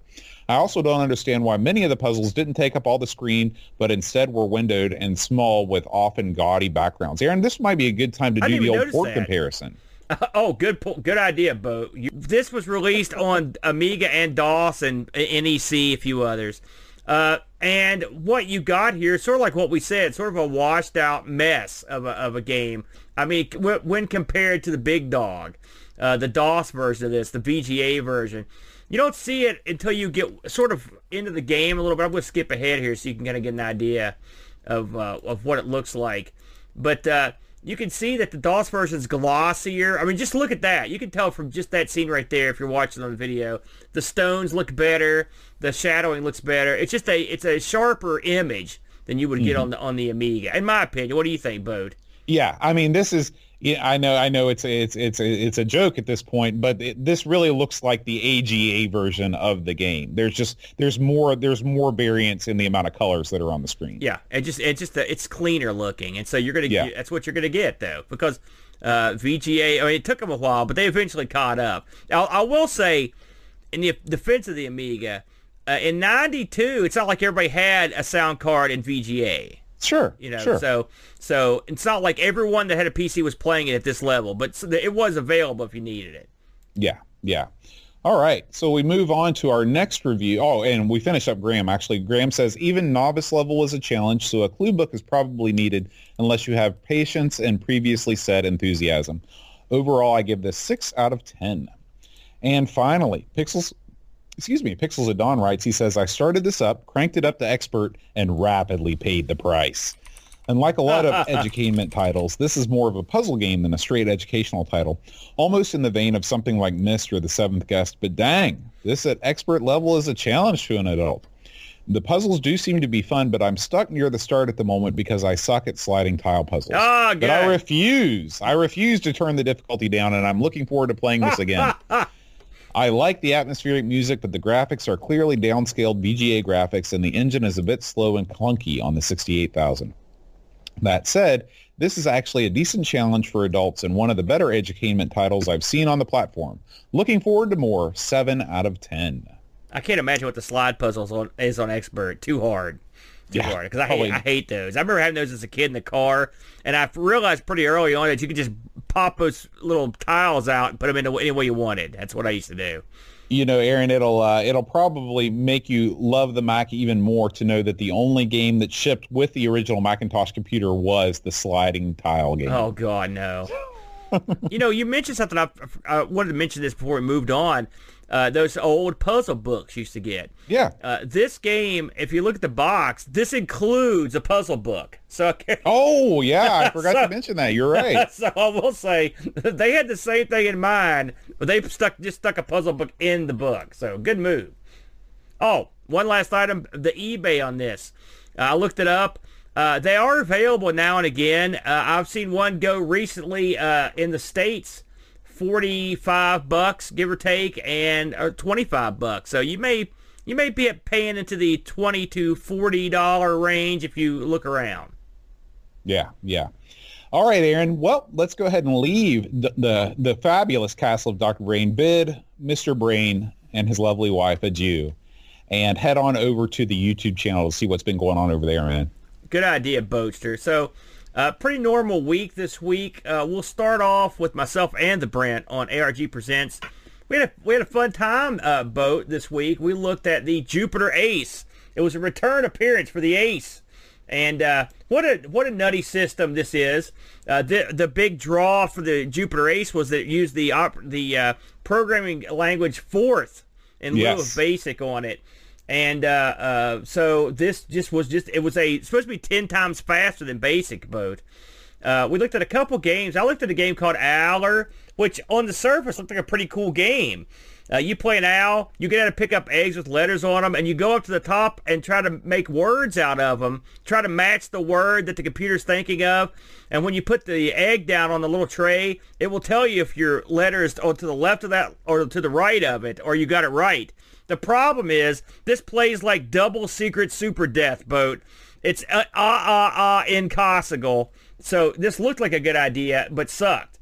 I also don't understand why many of the puzzles didn't take up all the screen, but instead were windowed and small with often gaudy backgrounds. Aaron, this might be a good time to do the old port that. comparison. [laughs] oh, good, good idea, Bo. This was released on Amiga and DOS and NEC, a few others. Uh, and what you got here sort of like what we said, sort of a washed out mess of a, of a game. I mean, when compared to the big dog, uh, the DOS version of this, the VGA version, you don't see it until you get sort of into the game a little bit. I'm going to skip ahead here so you can kind of get an idea of, uh, of what it looks like. But uh, you can see that the DOS version is glossier. I mean, just look at that. You can tell from just that scene right there if you're watching on the video. The stones look better. The shadowing looks better. It's just a it's a sharper image than you would get mm-hmm. on the on the Amiga. In my opinion, what do you think, Bode? Yeah, I mean, this is yeah, I know, I know it's a, it's it's a, it's a joke at this point, but it, this really looks like the AGA version of the game. There's just there's more there's more variance in the amount of colors that are on the screen. Yeah, it just it just it's cleaner looking, and so you're gonna yeah. that's what you're gonna get though because uh, VGA. I mean, it took them a while, but they eventually caught up. I'll, I will say, in the defense of the Amiga, uh, in '92, it's not like everybody had a sound card in VGA. Sure. You know, sure. so so it's not like everyone that had a PC was playing it at this level, but it was available if you needed it. Yeah, yeah. All right, so we move on to our next review. Oh, and we finish up Graham. Actually, Graham says even novice level is a challenge, so a clue book is probably needed unless you have patience and previously said enthusiasm. Overall, I give this six out of ten. And finally, Pixels excuse me, Pixels at Dawn writes, he says, I started this up, cranked it up to expert, and rapidly paid the price. And like a lot of [laughs] edutainment titles, this is more of a puzzle game than a straight educational title, almost in the vein of something like Myst or The Seventh Guest. But dang, this at expert level is a challenge to an adult. The puzzles do seem to be fun, but I'm stuck near the start at the moment because I suck at sliding tile puzzles. Oh, but I refuse. I refuse to turn the difficulty down, and I'm looking forward to playing this [laughs] again. I like the atmospheric music, but the graphics are clearly downscaled VGA graphics, and the engine is a bit slow and clunky on the 68000. That said, this is actually a decent challenge for adults and one of the better edutainment titles I've seen on the platform. Looking forward to more. 7 out of 10. I can't imagine what the slide puzzles on, is on Expert. Too hard. Too Yeah, hard. Because I hate, I hate those. I remember having those as a kid in the car, and I realized pretty early on that you could just pop those little tiles out and put them into any way you wanted. That's what I used to do. You know, Aaron, it'll uh, it'll probably make you love the Mac even more to know that the only game that shipped with the original Macintosh computer was the sliding tile game. Oh God, no. you know, you mentioned something. I, I wanted to mention this before we moved on. Uh, those old puzzle books used to get. Yeah. Uh, this game, if you look at the box, this includes a puzzle book. So, [laughs] Oh, yeah. I [laughs] forgot So- to mention that. You're right. [laughs] so I will say they had the same thing in mind, but they stuck just stuck a puzzle book in the book. So good move. Oh, one last item: the eBay on this. Uh, I looked it up. Uh, they are available now and again. Uh, I've seen one go recently uh, in the states, forty-five bucks, give or take, and or twenty-five bucks. So you may you may be paying into the twenty to forty dollar range if you look around. Yeah, yeah. All right, Aaron. Well, let's go ahead and leave the the, the fabulous castle of Dr. Brain, bid Mr. Brain and his lovely wife adieu, and head on over to the YouTube channel to see what's been going on over there, man. Good idea, boaster So, uh, pretty normal week this week. Uh, we'll start off with myself and the Brent on ARG Presents. We had a, we had a fun time, uh, Boat, this week. We looked at the Jupiter Ace. It was a return appearance for the Ace. And uh, what a what a nutty system this is. Uh, the the big draw for the Jupiter Ace was that it used the op- the uh, programming language Forth in lieu of Basic on it. And uh, uh, so this just was just it was a supposed to be ten times faster than Basic Boat. Uh, we looked at a couple games. I looked at a game called Owler, which on the surface looked like a pretty cool game. Uh, you play an owl, you get out to pick up eggs with letters on them, and you go up to the top and try to make words out of them. Try to match the word that the computer's thinking of. And when you put the egg down on the little tray, it will tell you if your letter is to the left of that or to the right of it, or you got it right. The problem is this plays like double secret super death boat. It's uh, ah ah ah impossible. So this looked like a good idea, but sucked.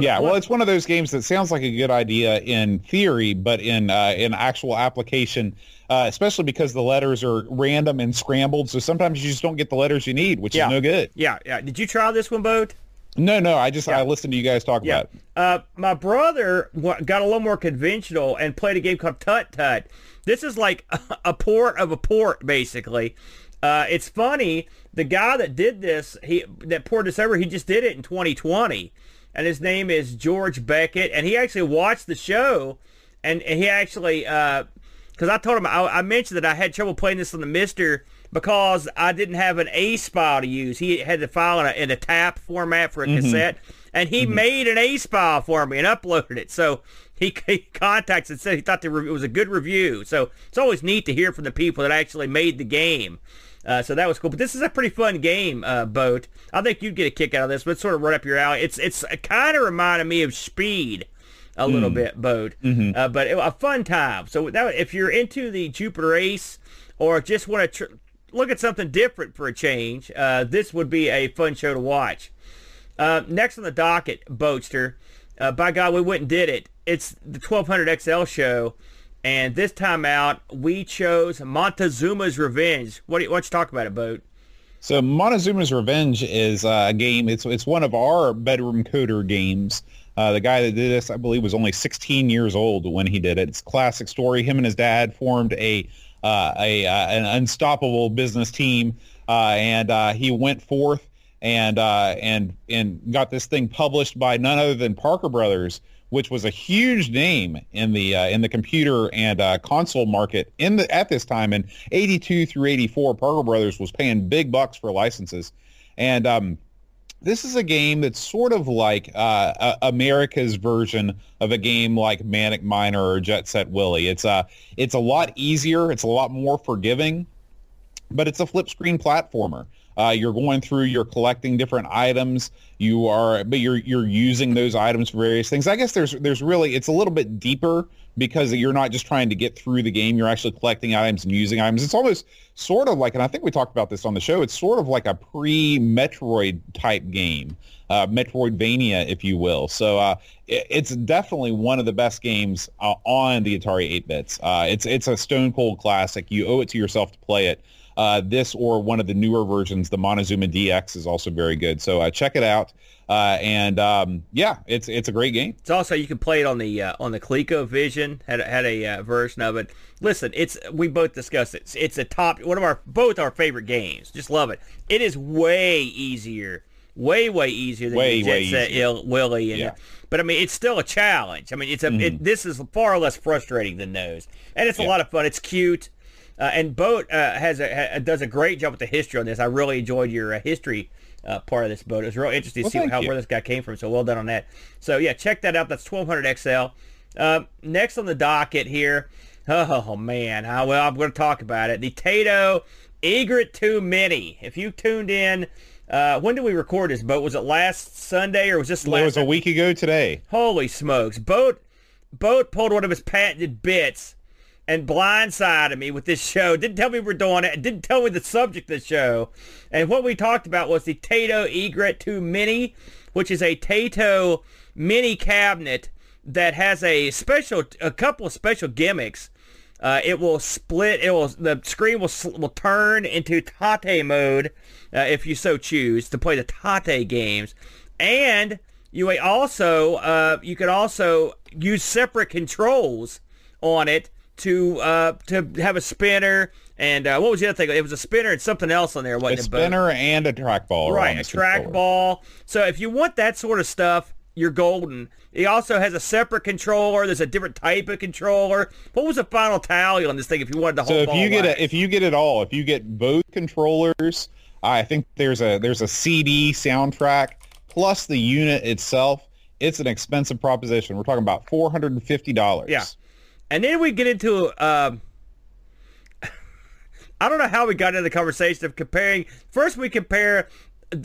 Yeah, well, it's one of those games that sounds like a good idea in theory, but in uh, in actual application, uh, especially because the letters are random and scrambled, so sometimes you just don't get the letters you need, which Yeah. is no good. yeah, yeah. Did you try this one, boat? No, no, I just I listened to you guys talk Yeah. about. it. Uh, my brother got a little more conventional and played a game called Tut Tut. This is like [laughs] a port of a port, basically. Uh, it's funny. The guy that did this, he that poured this over, he just did it in 2020, and his name is George Beckett, and he actually watched the show, and, and he actually, because I told him I, I mentioned that I had trouble playing this on the MiSTer because I didn't have an ACE file to use. He had to file in a, in a TAP format for a cassette, and he made an ACE file for me and uploaded it. So he, [laughs] he contacted and said he thought the re- it was a good review. So it's always neat to hear from the people that actually made the game. Uh, so that was cool. But this is a pretty fun game, uh, Boat. I think you'd get a kick out of this, but it's sort of right up your alley. It's it's kind of reminded me of Speed a little bit, Boat. Uh, but it, a fun time. So that, if you're into the Jupiter Ace or just want to tr- look at something different for a change, uh, this would be a fun show to watch. Uh, next on the docket, Boatster. Uh, by God, we went and did it. It's the 1200 XL show, and this time out, we chose Montezuma's Revenge. What do you, you talk about it, Boat? So Montezuma's Revenge is a game. It's it's one of our bedroom coder games. Uh, the guy that did this, I believe, was only 16 years old when he did it. It's a classic story. Him and his dad formed a uh, a uh, an unstoppable business team, uh, and uh, he went forth and uh, and and got this thing published by none other than Parker Brothers which was a huge name in the in the computer and console market in the at this time. In 82 through 84 Parker Brothers was paying big bucks for licenses. And um, this is a game that's sort of like uh, America's version of a game like Manic Miner or Jet Set Willy. It's a it's a lot easier. It's a lot more forgiving, but it's a flip screen platformer. Uh, you're going through, you're collecting different items. You are, but you're you're using those items for various things. I guess there's there's really it's a little bit deeper because you're not just trying to get through the game. You're actually collecting items and using items. It's almost sort of like, and I think we talked about this on the show. It's sort of like a pre-Metroid type game, uh, Metroidvania, if you will. So uh, it, it's definitely one of the best games uh, on the Atari 8 bits. Uh, it's it's a stone cold classic. You owe it to yourself to play it. Uh, this or one of the newer versions, the Montezuma DX, is also very good. So uh, check it out. Uh, and um, yeah, it's it's a great game. It's also you can play it on the uh, on the ColecoVision had a, had a uh, version of it. Listen, it's we both discussed it. It's, it's a top one of our both our favorite games. Just love it. It is way easier, way way easier than way, Jet Set easier. Willy. And, Yeah. But I mean, it's still a challenge. I mean, it's a it, this is far less frustrating than those, and it's a Yeah. lot of fun. It's cute. Uh, and Boat uh, has a ha, does a great job with the history on this. I really enjoyed your uh, history uh, part of this boat. It was real interesting to Well, see how you. where this guy came from. So well done on that. So yeah, check that out. That's 1200 XL. Um, next on the docket here. Oh man, uh, well I'm going to talk about it. The Taito Egret 2 Mini. If you tuned in, uh, when did we record this boat? Was it last Sunday or was this last? It was a week ago today. Holy smokes! Boat Boat pulled one of his patented bits and blindsided me with this show. Didn't tell me we're doing it. Didn't tell me the subject of the show. And what we talked about was the Taito Egret 2 Mini, which is a Taito mini cabinet that has a special, a couple of special gimmicks. Uh, it will split. It will. The screen will will turn into Tate mode uh, if you so choose to play the Tate games, and you also uh, you could also use separate controls on it to uh, to have a spinner and uh, what was the other thing? It was a spinner and something else on there. A Wasn't it, Bo? spinner and a trackball. Right, a this track ball. So if you want that sort of stuff, you're golden. It also has a separate controller. There's a different type of controller. What was the final tally on this thing if you wanted the So if you get it, if you get it all, if you get both controllers, I think there's a there's a CD soundtrack plus the unit itself. It's an expensive proposition. We're talking about four hundred and fifty dollars. Yeah. And then we get into um, [laughs] I don't know how we got into the conversation of comparing. First, we compare.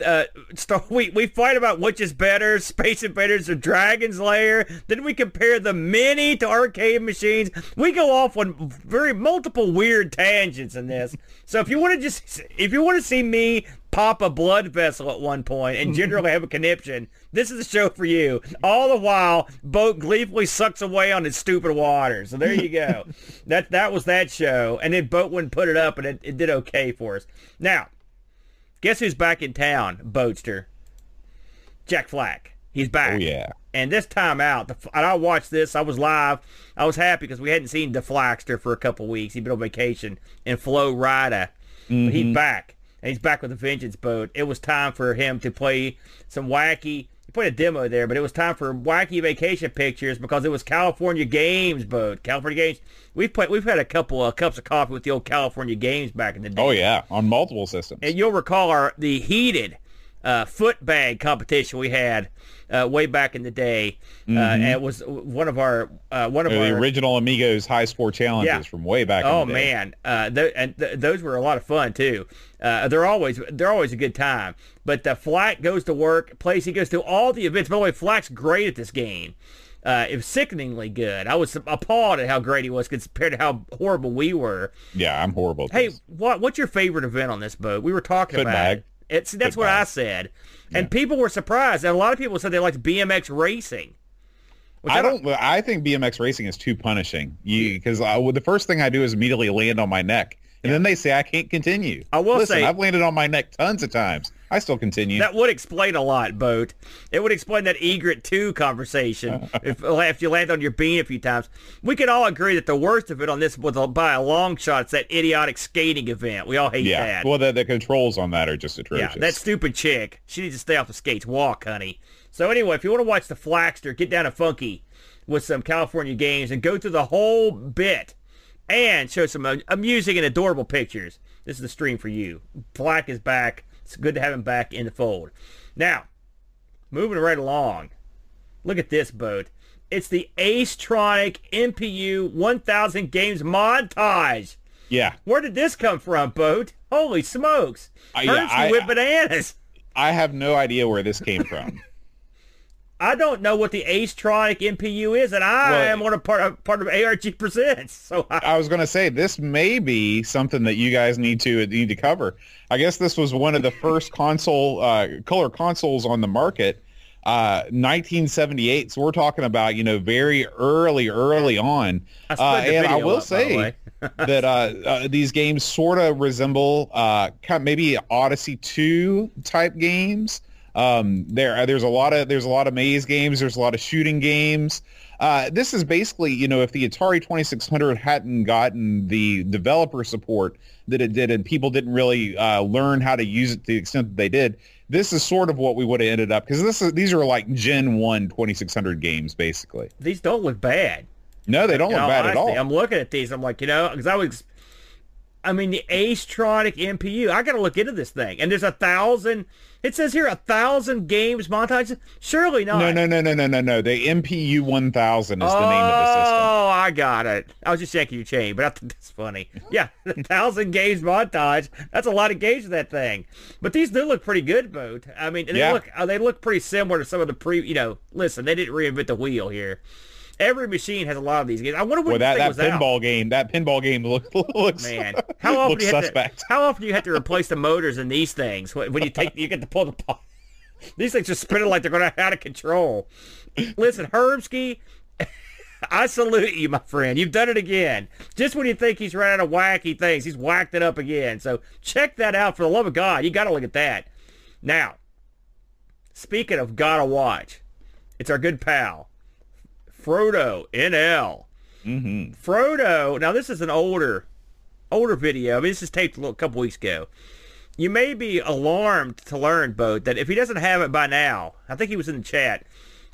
Uh, Star, [laughs] we we fight about which is better, Space Invaders or Dragon's Lair. Then we compare the mini to arcade machines. We go off on very multiple weird tangents in this. So if you want to just if you want to see me pop a blood vessel at one point and generally have a conniption, this is the show for you. All the while, Boat gleefully sucks away on its stupid water. So there you go. [laughs] that that was that show. And then Boat wouldn't put it up, and it, it did okay for us. Now, guess who's back in town, Boatster? Jack Flack. He's back. Oh yeah. And this time out, the, and I watched this. I was live. I was happy because we hadn't seen the DeFlaxter for a couple weeks. He'd been on vacation. And Flo Rida, Mm-hmm. he's back. And he's back with the Vengeance boat. It was time for him to play some wacky. He played a demo there, but it was time for wacky vacation pictures because it was California Games boat. California Games. We've played. We've had a couple of cups of coffee with the old California Games back in the oh, day. Oh yeah. On multiple systems. And you'll recall our the heated uh, foot bag competition we had uh, way back in the day. Uh, and it was one of our uh, one of the our original Amigos high score challenges Yeah. from way back. Oh in the. Oh man, uh, th- and th- those were a lot of fun too. Uh, they're always they're always a good time. But uh, Flack goes to work, plays. He goes to all the events. By the way, Flack's great at this game. Uh, it was sickeningly good. I was appalled at how great he was compared to how horrible we were. Yeah, I'm horrible. At Hey, this. what what's your favorite event on this boat? We were talking Foot about bag. it. It's that's what I said, and people were surprised. And a lot of people said they liked BMX racing. I don't. I think BMX racing is too punishing. You because uh, well, the first thing I do is immediately land on my neck, and then they say I can't continue. I will Listen, say- I've landed on my neck tons of times. I still continue. That would explain a lot, Boat. It would explain that Egret 2 conversation [laughs] if, if you land on your bean a few times. We could all agree that the worst of it on this was a- by a long shot. It's that idiotic skating event. We all hate yeah. that. Well, the, the controls on that are just atrocious. Yeah, that stupid chick. She needs to stay off the skates. Walk, honey. So anyway, if you want to watch the Flaxter, get down to Funky. with some California games and go through the whole bit and show some uh, amusing and adorable pictures. This is the stream for you. Black is back. It's good to have him back in the fold. Now, moving right along. Look at this boat. It's the Acetronic MPU 1000 games montage. Yeah. Where did this come from, boat? Holy smokes! Uh, yeah, I- with bananas. I have no idea where this came from. I don't know what the Acetronic MPU is, and I Well- am on a part of, part of ARG [laughs] Presents. So I, I was going to say this may be something that you guys need to need to cover. I guess this was one of the first console uh, color consoles on the market, uh, 1978. So we're talking about you know very early, early on. I Uh, and I will up, say [laughs] that uh, uh, these games sort of resemble uh, maybe Odyssey 2 type games. Um, there, there's a lot of there's a lot of maze games. There's a lot of shooting games. Uh, this is basically, you know, if the Atari 2600 hadn't gotten the developer support that it did, and people didn't really uh, learn how to use it to the extent that they did, this is sort of what we would have ended up because this is these are like Gen One 2600 games, basically. these don't look bad. No, they don't In look bad at all. I'm looking at these. I'm like, you know, because I was, I mean, the Acetronic MPU. I got to look into this thing. And there's a thousand. It says here a thousand games montage. Surely not. No, no, no, no, no, no, no. The MPU 1000 is the name of the system. Oh, I got it. I was just checking your chain, but I think that's funny. Yeah, [laughs] a thousand games montage. That's a lot of games of that thing. But these do look pretty good, boat. I mean, they Yeah. look uh, they look pretty similar to some of the pre. You know, listen, they didn't reinvent the wheel here. Every machine has a lot of these games. I wonder when Well, that, that was out. pinball game, that pinball game looks, [laughs] looks Man, how [laughs] often do you have to how often do you have to replace the motors in these things when you take you get to pull the po- [laughs] these things are spinning like they're going out of control. Listen, Herbsky, I salute you, my friend. You've done it again. Just when you think he's run out of wacky things, he's whacked it up again. So check that out for the love of God. You got to look at that. Now, speaking of gotta watch, it's our good pal Frodo NL. hmm Frodo. Now this is an older, older video. I mean, this is taped a little, couple weeks ago. You may be alarmed to learn, Bo, that if he doesn't have it by now, I think he was in the chat.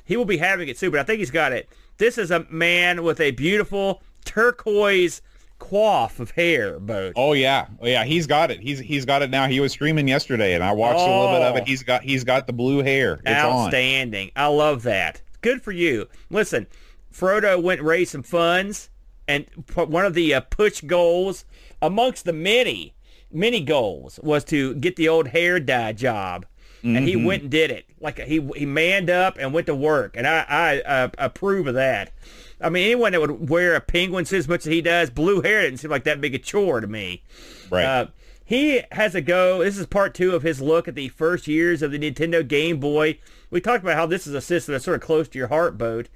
He will be having it soon, but I think he's got it. This is a man with a beautiful turquoise coif of hair, Bo. Oh yeah, oh yeah. He's got it. He's he's got it now. He was streaming yesterday, and I watched a little bit of Oh. it. He's got he's got the blue hair. It's on. Outstanding. I love that. Good for you. Listen, Frodo went and raised some funds, and one of the uh, push goals amongst the many, many goals was to get the old hair dye job. And he Mm-hmm. went and did it. Like he he manned up and went to work, and I I uh, approve of that. I mean, anyone that would wear a penguin suit as much as he does, blue hair didn't seem like that big a chore to me. Right. Uh, he has a go. This is part two of his look at the first years of the Nintendo Game Boy. We talked about how this is a system that's sort of close to your heart, boat.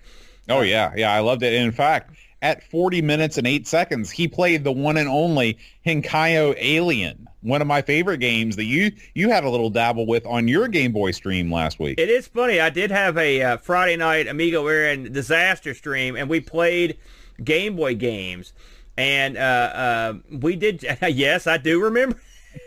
oh yeah, yeah. I loved it. And in fact, at 40 minutes and eight seconds, he played the one and only Heiankyo Alien, one of my favorite games that you you had a little dabble with on your Game Boy stream last week. It is funny. I did have a uh, Friday night Amigo Aaron disaster stream, and we played Game Boy games. And uh, uh, we did. [laughs] yes, I do remember.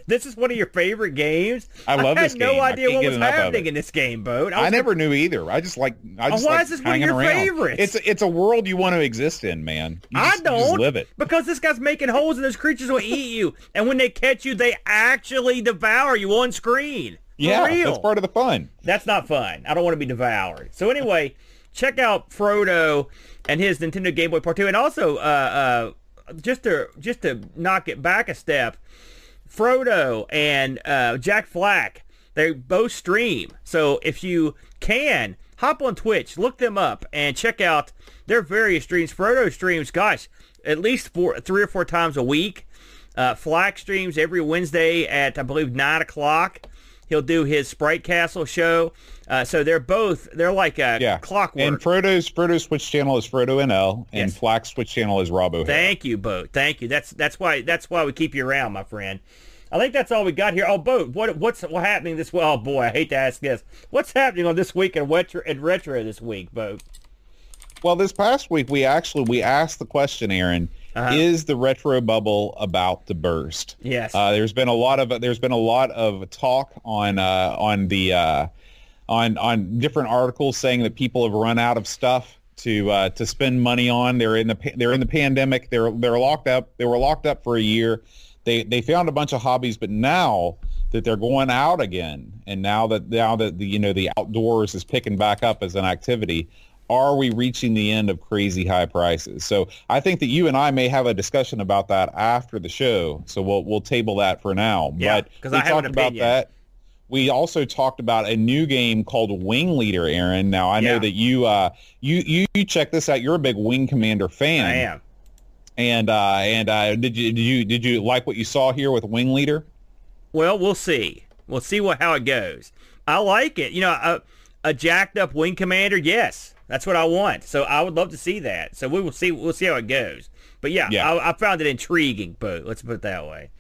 This is one of your favorite games. I love had this no game. I idea can't what was happening in this game, boat. I was never knew either. I just like I just why like is this one of your around. favorites? It's it's a world you want to exist in, man. You I just- don't live it. because this guy's making holes and those creatures will eat you. [laughs] And when they catch you, they actually devour you on screen. For Yeah, real. that's part of the fun. That's not fun. I don't want to be devoured. So anyway, check out Frodo and his Nintendo Game Boy Part Two, and also uh, uh, just to just to knock it back a step, Frodo and uh, Jack Flack they both stream. So if you can hop on Twitch, look them up, and check out their various streams. Frodo streams, gosh, at least four, three or four times a week. Uh, Flack streams every Wednesday at I believe nine o'clock. He'll do his Sprite Castle show. Uh, so they're both they're like uh, Yeah, clockwork. And Frodo's Frodo's Twitch channel is Frodo NL, and Yes. Flack's Twitch channel is Rob O'Hare. Thank you, Boat. Thank you. That's that's why that's why we keep you around, my friend. I think that's all we got here. Oh, Boat, what what's what happening this? Well, oh boy, I hate to ask this. What's happening on this week in retro and retro this week, Boat? Well, this past week we actually we asked the question, Aaron, Uh-huh. is the retro bubble about to burst? Yes. Uh, there's been a lot of there's been a lot of talk on uh, on the uh, on on different articles saying that people have run out of stuff to uh, to spend money on. They're in the they're in the pandemic. They're they're locked up. They were locked up for a year. They they found a bunch of hobbies, but now that they're going out again, and now that now that the you know the outdoors is picking back up as an activity, are we reaching the end of crazy high prices? So I think that you and I may have a discussion about that after the show. So we'll we'll table that for now. Yeah, but because we I talked about that. We also talked about a new game called Wing Leader, Aaron. Now I know that you uh you, you you check this out. You're a big Wing Commander fan. I am. And uh and uh did you did you did you like what you saw here with Wing Leader? Well, we'll see. We'll see what how it goes. I like it. You know, a, a jacked up wing commander. Yes, that's what I want. So I would love to see that. So we will see. We'll see how it goes. But yeah, Yeah. I, I found it intriguing. But let's put it that way.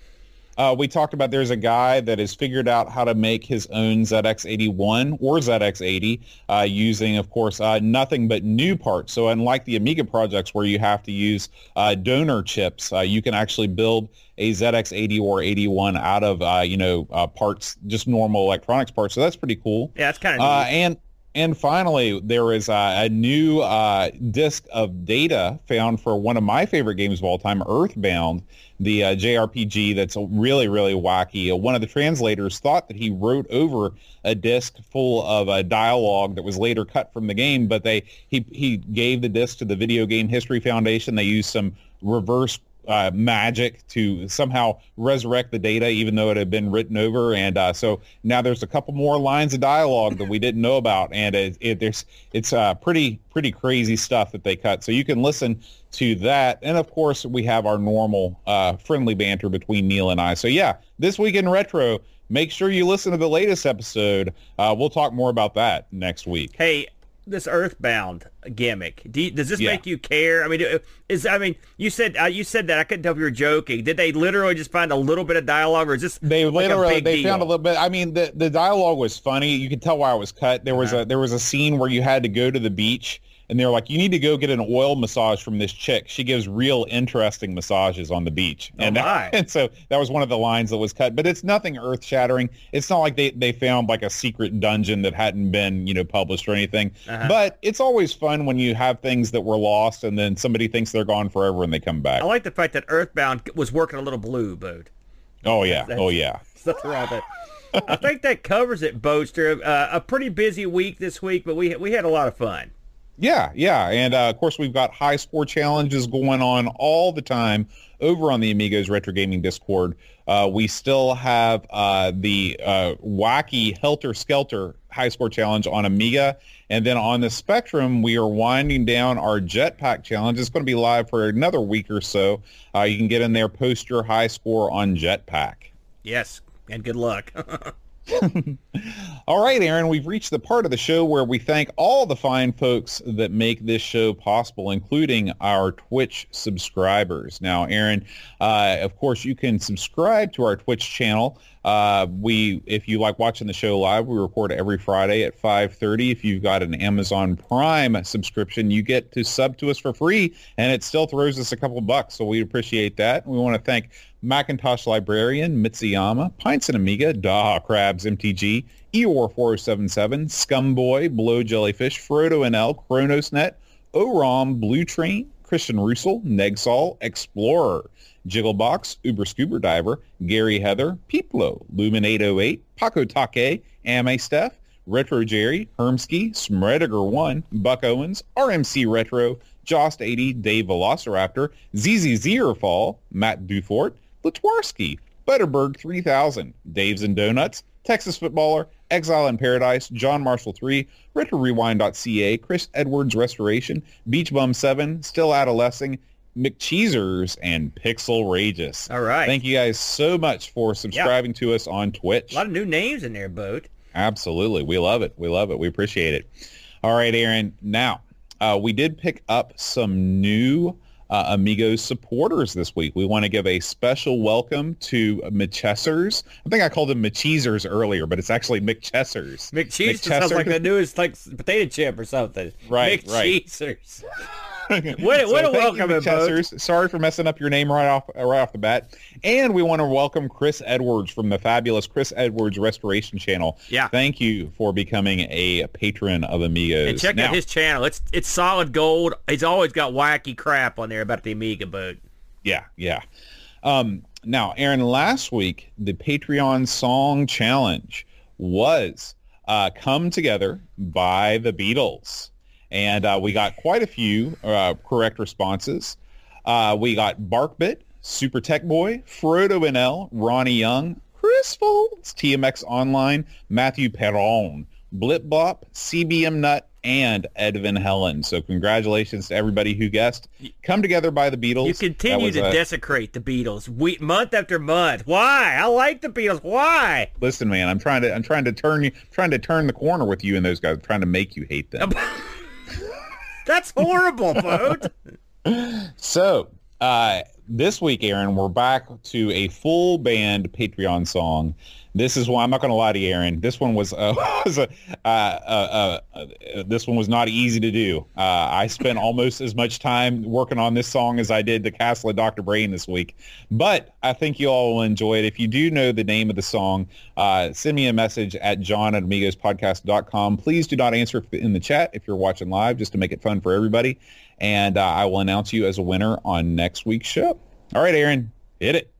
Uh, we talked about there's a guy that has figured out how to make his own ZX81 or ZX80 uh, using, of course, uh, nothing but new parts. So unlike the Amiga projects where you have to use uh, donor chips, uh, you can actually build a ZX80 or 81 out of, uh, you know, uh, parts, just normal electronics parts. So that's pretty cool. Yeah, it's kind of Uh, and and finally, there is uh, a new uh, disc of data found for one of my favorite games of all time, Earthbound, the uh, JRPG that's really, really wacky. Uh, one of the translators thought that he wrote over a disc full of uh, dialogue that was later cut from the game, but they he, he gave the disc to the Video Game History Foundation. They used some reverse uh, magic to somehow resurrect the data, even though it had been written over. And uh, so now there's a couple more lines of dialogue that we didn't know about, and it, it, there's it's uh, pretty pretty crazy stuff that they cut. So you can listen to that, and of course we have our normal uh, friendly banter between Neil and I. So yeah, this week in retro. Make sure you listen to the latest episode. Uh, we'll talk more about that next week. Hey, this Earthbound gimmick. Do you, does this Yeah. make you care? I mean, is I mean, you said uh, you said that I couldn't tell if you were joking. Did they literally just find a little bit of dialogue, or is this They like a literally they deal? found a little bit. I mean, the the dialogue was funny. You could tell why it was cut. There was Uh-huh. a there was a scene where you had to go to the beach, and they were like, "You need to go get an oil massage from this chick. She gives real interesting massages on the beach." Oh, and my. [laughs] and so that was one of the lines that was cut. But it's nothing earth shattering. It's not like they they found like a secret dungeon that hadn't been you know published or anything. Uh-huh. But it's always fun when you have things that were lost, and then somebody thinks they're gone forever, and they come back. I like the fact that Earthbound was working a little blue, Boat. Oh yeah, That's- oh yeah. Stuff around that. I think that covers it, Boaster. Uh, a pretty busy week this week, but we we had a lot of fun. Yeah, yeah, and uh, of course we've got high score challenges going on all the time over on the Amigos Retro Gaming Discord. Uh, we still have uh, the uh, wacky Helter Skelter high score challenge on Amiga, and then on the Spectrum we are winding down our Jetpac challenge. It's going to be live for another week or so. Uh, you can get in there, post your high score on Jetpac. Yes, and good luck. [laughs] [laughs] All right, Aaron, we've reached the part of the show where we thank all the fine folks that make this show possible, including our Twitch subscribers. Now, Aaron, uh, of course, you can subscribe to our Twitch channel. Uh, we, if you like watching the show live, we record every Friday at 5.30. If you've got an Amazon Prime subscription, you get to sub to us for free, and it still throws us a couple bucks, so we appreciate that. We want to thank Macintosh Librarian, Mitsuyama, Pints and Amiga, Daha Crabs MTG, Eeyore 4077, Scumboy, Blow Jellyfish, Frodo NL, Chronosnet, OROM, Blue Train, Christian Russell, Negsol, Explorer, Jigglebox, Uber Scuba Diver, Gary Heather, Peeplo, Lumin808, Paco Take, Ame Steph, Retro Jerry, Hermsky, Smrediger 1, Buck Owens, RMC Retro, Jost 80, Dave Velociraptor, ZZ Zierfall, Matt Dufort, Latwarski, Butterberg 3000, Dave's and Donuts, Texas Footballer, Exile in Paradise, John Marshall 3, RetroRewind.ca, Chris Edwards Restoration, Beach Bum 7, Still Adolescing, McCheesers, and Pixel Rageous. All right. Thank you guys so much for subscribing to us on Twitch. a lot of new names in there, Boat. Absolutely. We love it. We love it. We appreciate it. All right, Aaron. Now, uh, we did pick up some new uh, Amigos supporters this week. We want to give a special welcome to McChessers. I think I called them McCheesers earlier, but it's actually McChessers. McCheese sounds like the newest like potato chip or something. Right, right. [laughs] What, [laughs] what a welcome, Chessers. Sorry for messing up your name right off right off the bat. And we want to welcome Chris Edwards from the fabulous Chris Edwards Restoration Channel. Yeah. Thank you for becoming a patron of Amigos. And check now, out his channel. It's it's solid gold. He's always got wacky crap on there about the Amiga boat. Yeah, yeah. Um, now, Aaron, last week the Patreon Song Challenge was uh, come together by the Beatles. And uh, we got quite a few uh, correct responses. Uh, we got Barkbit, Super Tech Boy, Frodo NL, Ronnie Young, Chris Folds, TMX Online, Matthew Perron, Blip Bop, CBM Nut, and Edvin Helen. So congratulations to everybody who guessed. Come together by the Beatles. You continue to a, desecrate the Beatles week, month after month. Why? I like the Beatles. Why? Listen, man, I'm trying to I'm trying to turn you trying to turn the corner with you and those guys. I'm trying to make you hate them. [laughs] That's horrible, [laughs] Boat. so uh, this week, Aaron, we're back to a full band Patreon song. This is why I'm not going to lie to you, Aaron. This one was, uh, [laughs] was a, uh, uh, uh, this one was not easy to do. Uh, I spent almost as much time working on this song as I did the Castle of Dr. Brain this week. But I think you all will enjoy it. If you do know the name of the song, uh, send me a message at john at amigospodcast.com. Please do not answer in the chat if you're watching live, just to make it fun for everybody. And I will announce you as a winner on next week's show. All right, Aaron, hit it.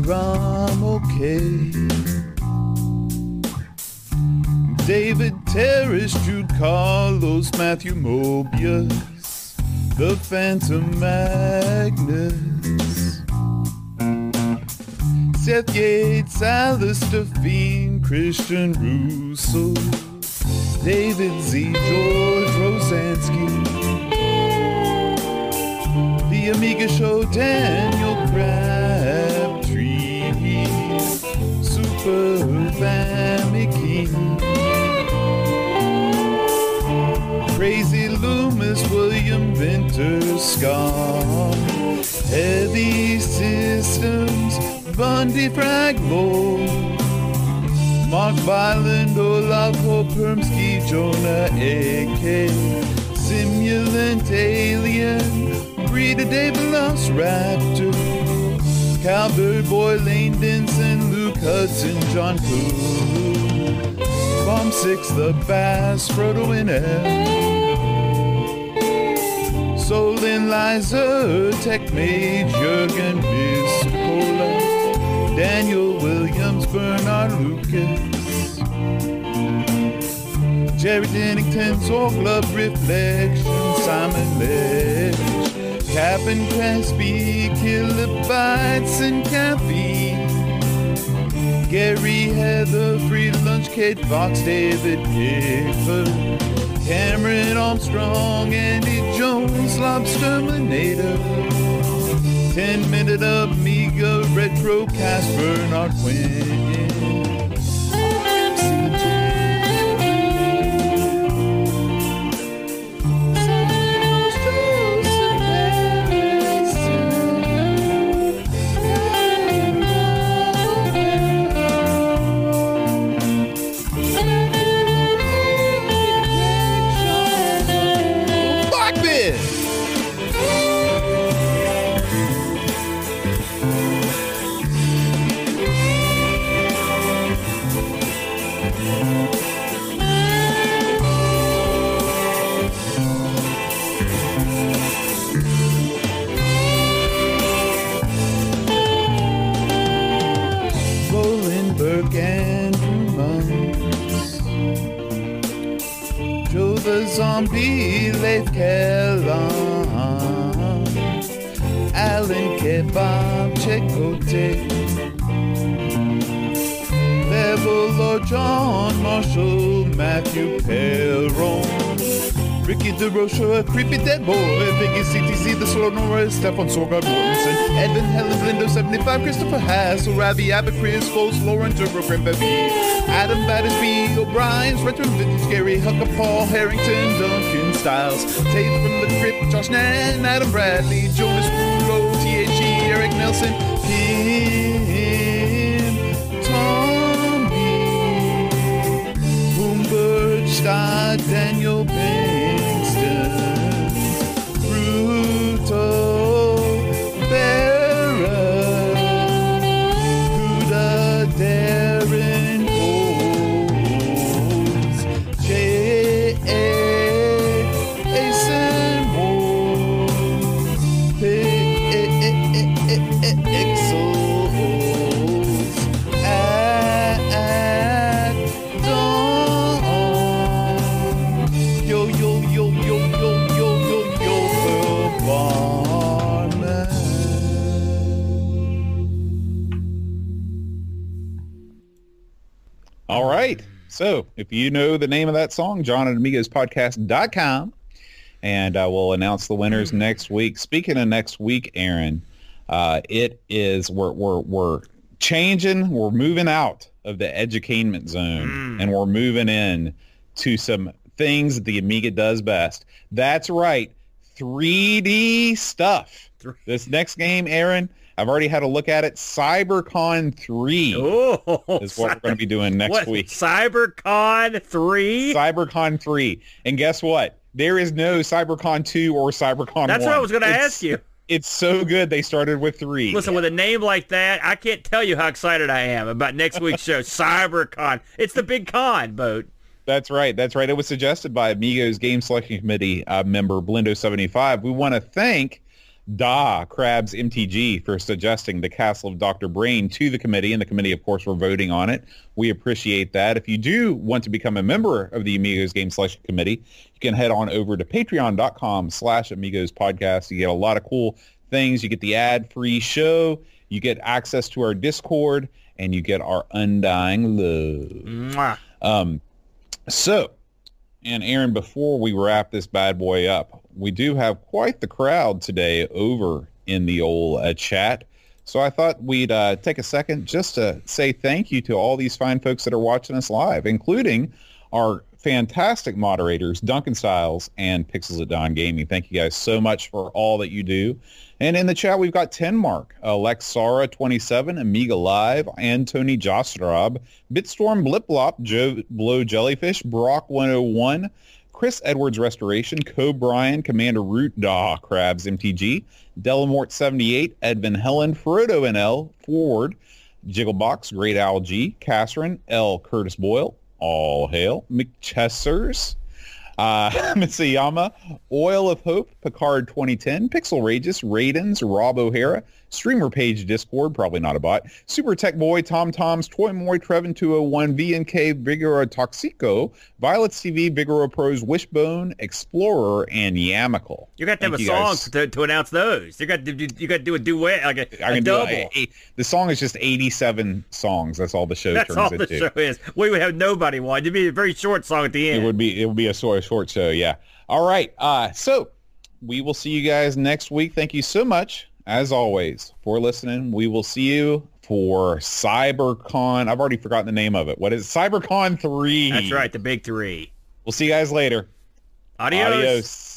Ram okay. David Terrace, Jude Carlos, Matthew Mobius, the Phantom Magnus, Seth Yates, Alistair Fiend, Christian Russo, David Z, George Rosansky, The Amiga Show, Daniel Crabtree, Super Family Crazy Loomis, William Vinter, Scott, Heavy Systems, Bundy Fraglo, Mark Byland, Olaf Permsky, Jonah A.K., Simulant Alien, Rita David Lost Raptor, Cowboy Boy, Lane Denson, Hudson, John Cool, Bomb Six, The Bass, Frodo NL. Solin Liza, Tech Mage, Jurgen Biscola, Daniel Williams, Bernard Lucas, Jerry Dennington, Zorg Love Reflection, Simon Ledge, Captain Craspy, Kilobytes and Caffeine, Gary Heather, Free Lunch, Kate Fox, David Pickford, Cameron Armstrong, Andy Jones, Lobsterminator, 10 Minute Amiga, Retro Cast, Bernard Quinn. John Marshall, Matthew Perron. Ricky DeRocha, a creepy dead boy. Biggie CTC, the slow Norris, Stefan Sorgard Mortensen. Edvin Helen Blindo, 75, Christopher Hassel, Ravi Abbott, Chris Foles, Lauren Turbo, Grim Bevy. Adam Battersby, O'Brien's, Retro Vintage, Gary Hucker, Paul Harrington, Duncan Styles. Tate from the Crypt, Josh Nan, Adam Bradley, Jonas Rulo, THE, Eric Nelson, Kim, Scott, Daniel Bankston, So if you know the name of that song, John at AmigosPodcast.com, and uh, we'll announce the winners next week. Speaking of next week, Aaron, uh, it is we're we're we're changing. We're moving out of the edutainment zone, and we're moving in to some things that the Amiga does best. That's right, 3D stuff. This next game, Aaron, I've already had a look at it. CyberCon 3 Oh, is what we're going to be doing next what, week. CyberCon 3? CyberCon 3. And guess what? There is no CyberCon 2 or CyberCon That's 1. what I was going to ask you. It's so good they started with 3. Listen, with a name like that, I can't tell you how excited I am about next week's show, [laughs] CyberCon. It's the big con, boat. That's right. That's right. It was suggested by Amigos Game Selection Committee uh, member Blindo75. We want to thank Da Krabs MTG for suggesting the Castle of Dr. Brain to the committee, and the committee, of course, were voting on it. We appreciate that. If you do want to become a member of the Amigos Game Selection Committee, you can head on over to patreon.com slash Amigos Podcast. You get a lot of cool things. You get the ad-free show. You get access to our Discord, and you get our undying love. Um, so, and Aaron, before we wrap this bad boy up, we do have quite the crowd today over in the old uh, chat. So I thought we'd uh, take a second just to say thank you to all these fine folks that are watching us live, including our fantastic moderators, Duncan Styles and Pixels at Dawn Gaming. Thank you guys so much for all that you do. And in the chat, we've got 10 Mark, Alexara27, Amiga Live, Antony Jostrob, Bitstorm Bliplop, Joe Blow Jellyfish, Brock 101, Chris Edwards Restoration, Co Brian, Commander Root, Daw Crabs MTG, Delamort 78, Edvin Helen, Frodo NL, Forward, Jigglebox, Great Owl G, Casserin, L. Curtis Boyle, All Hail, McChessers, uh, [laughs] Mitsuyama, Oil of Hope, Picard 2010, Pixel Rages, Raidens, Rob O'Hara, Streamer Page Discord, probably not a bot, Super Tech Boy, Tom Toms, Toy Moy, Trevin 201, VNK, Vigoro Toxico, Violet TV, Vigoro Pros, Wishbone, Explorer, and Yamical. You got to have Thank a song guys. to, to announce those. You got to do, you got to do a duet, like a, I a can do double. the song is just 87 songs. That's all the show That's turns all the into. show is. We would have nobody one. It'd be a very short song at the end. It would be it would be a sort of short show, yeah. All right. Uh so we will see you guys next week. Thank you so much, as always, for listening. We will see you for CyberCon. I've already forgotten the name of it. What is it? CyberCon 3. That's right, the big three. We'll see you guys later. Adios. Adios.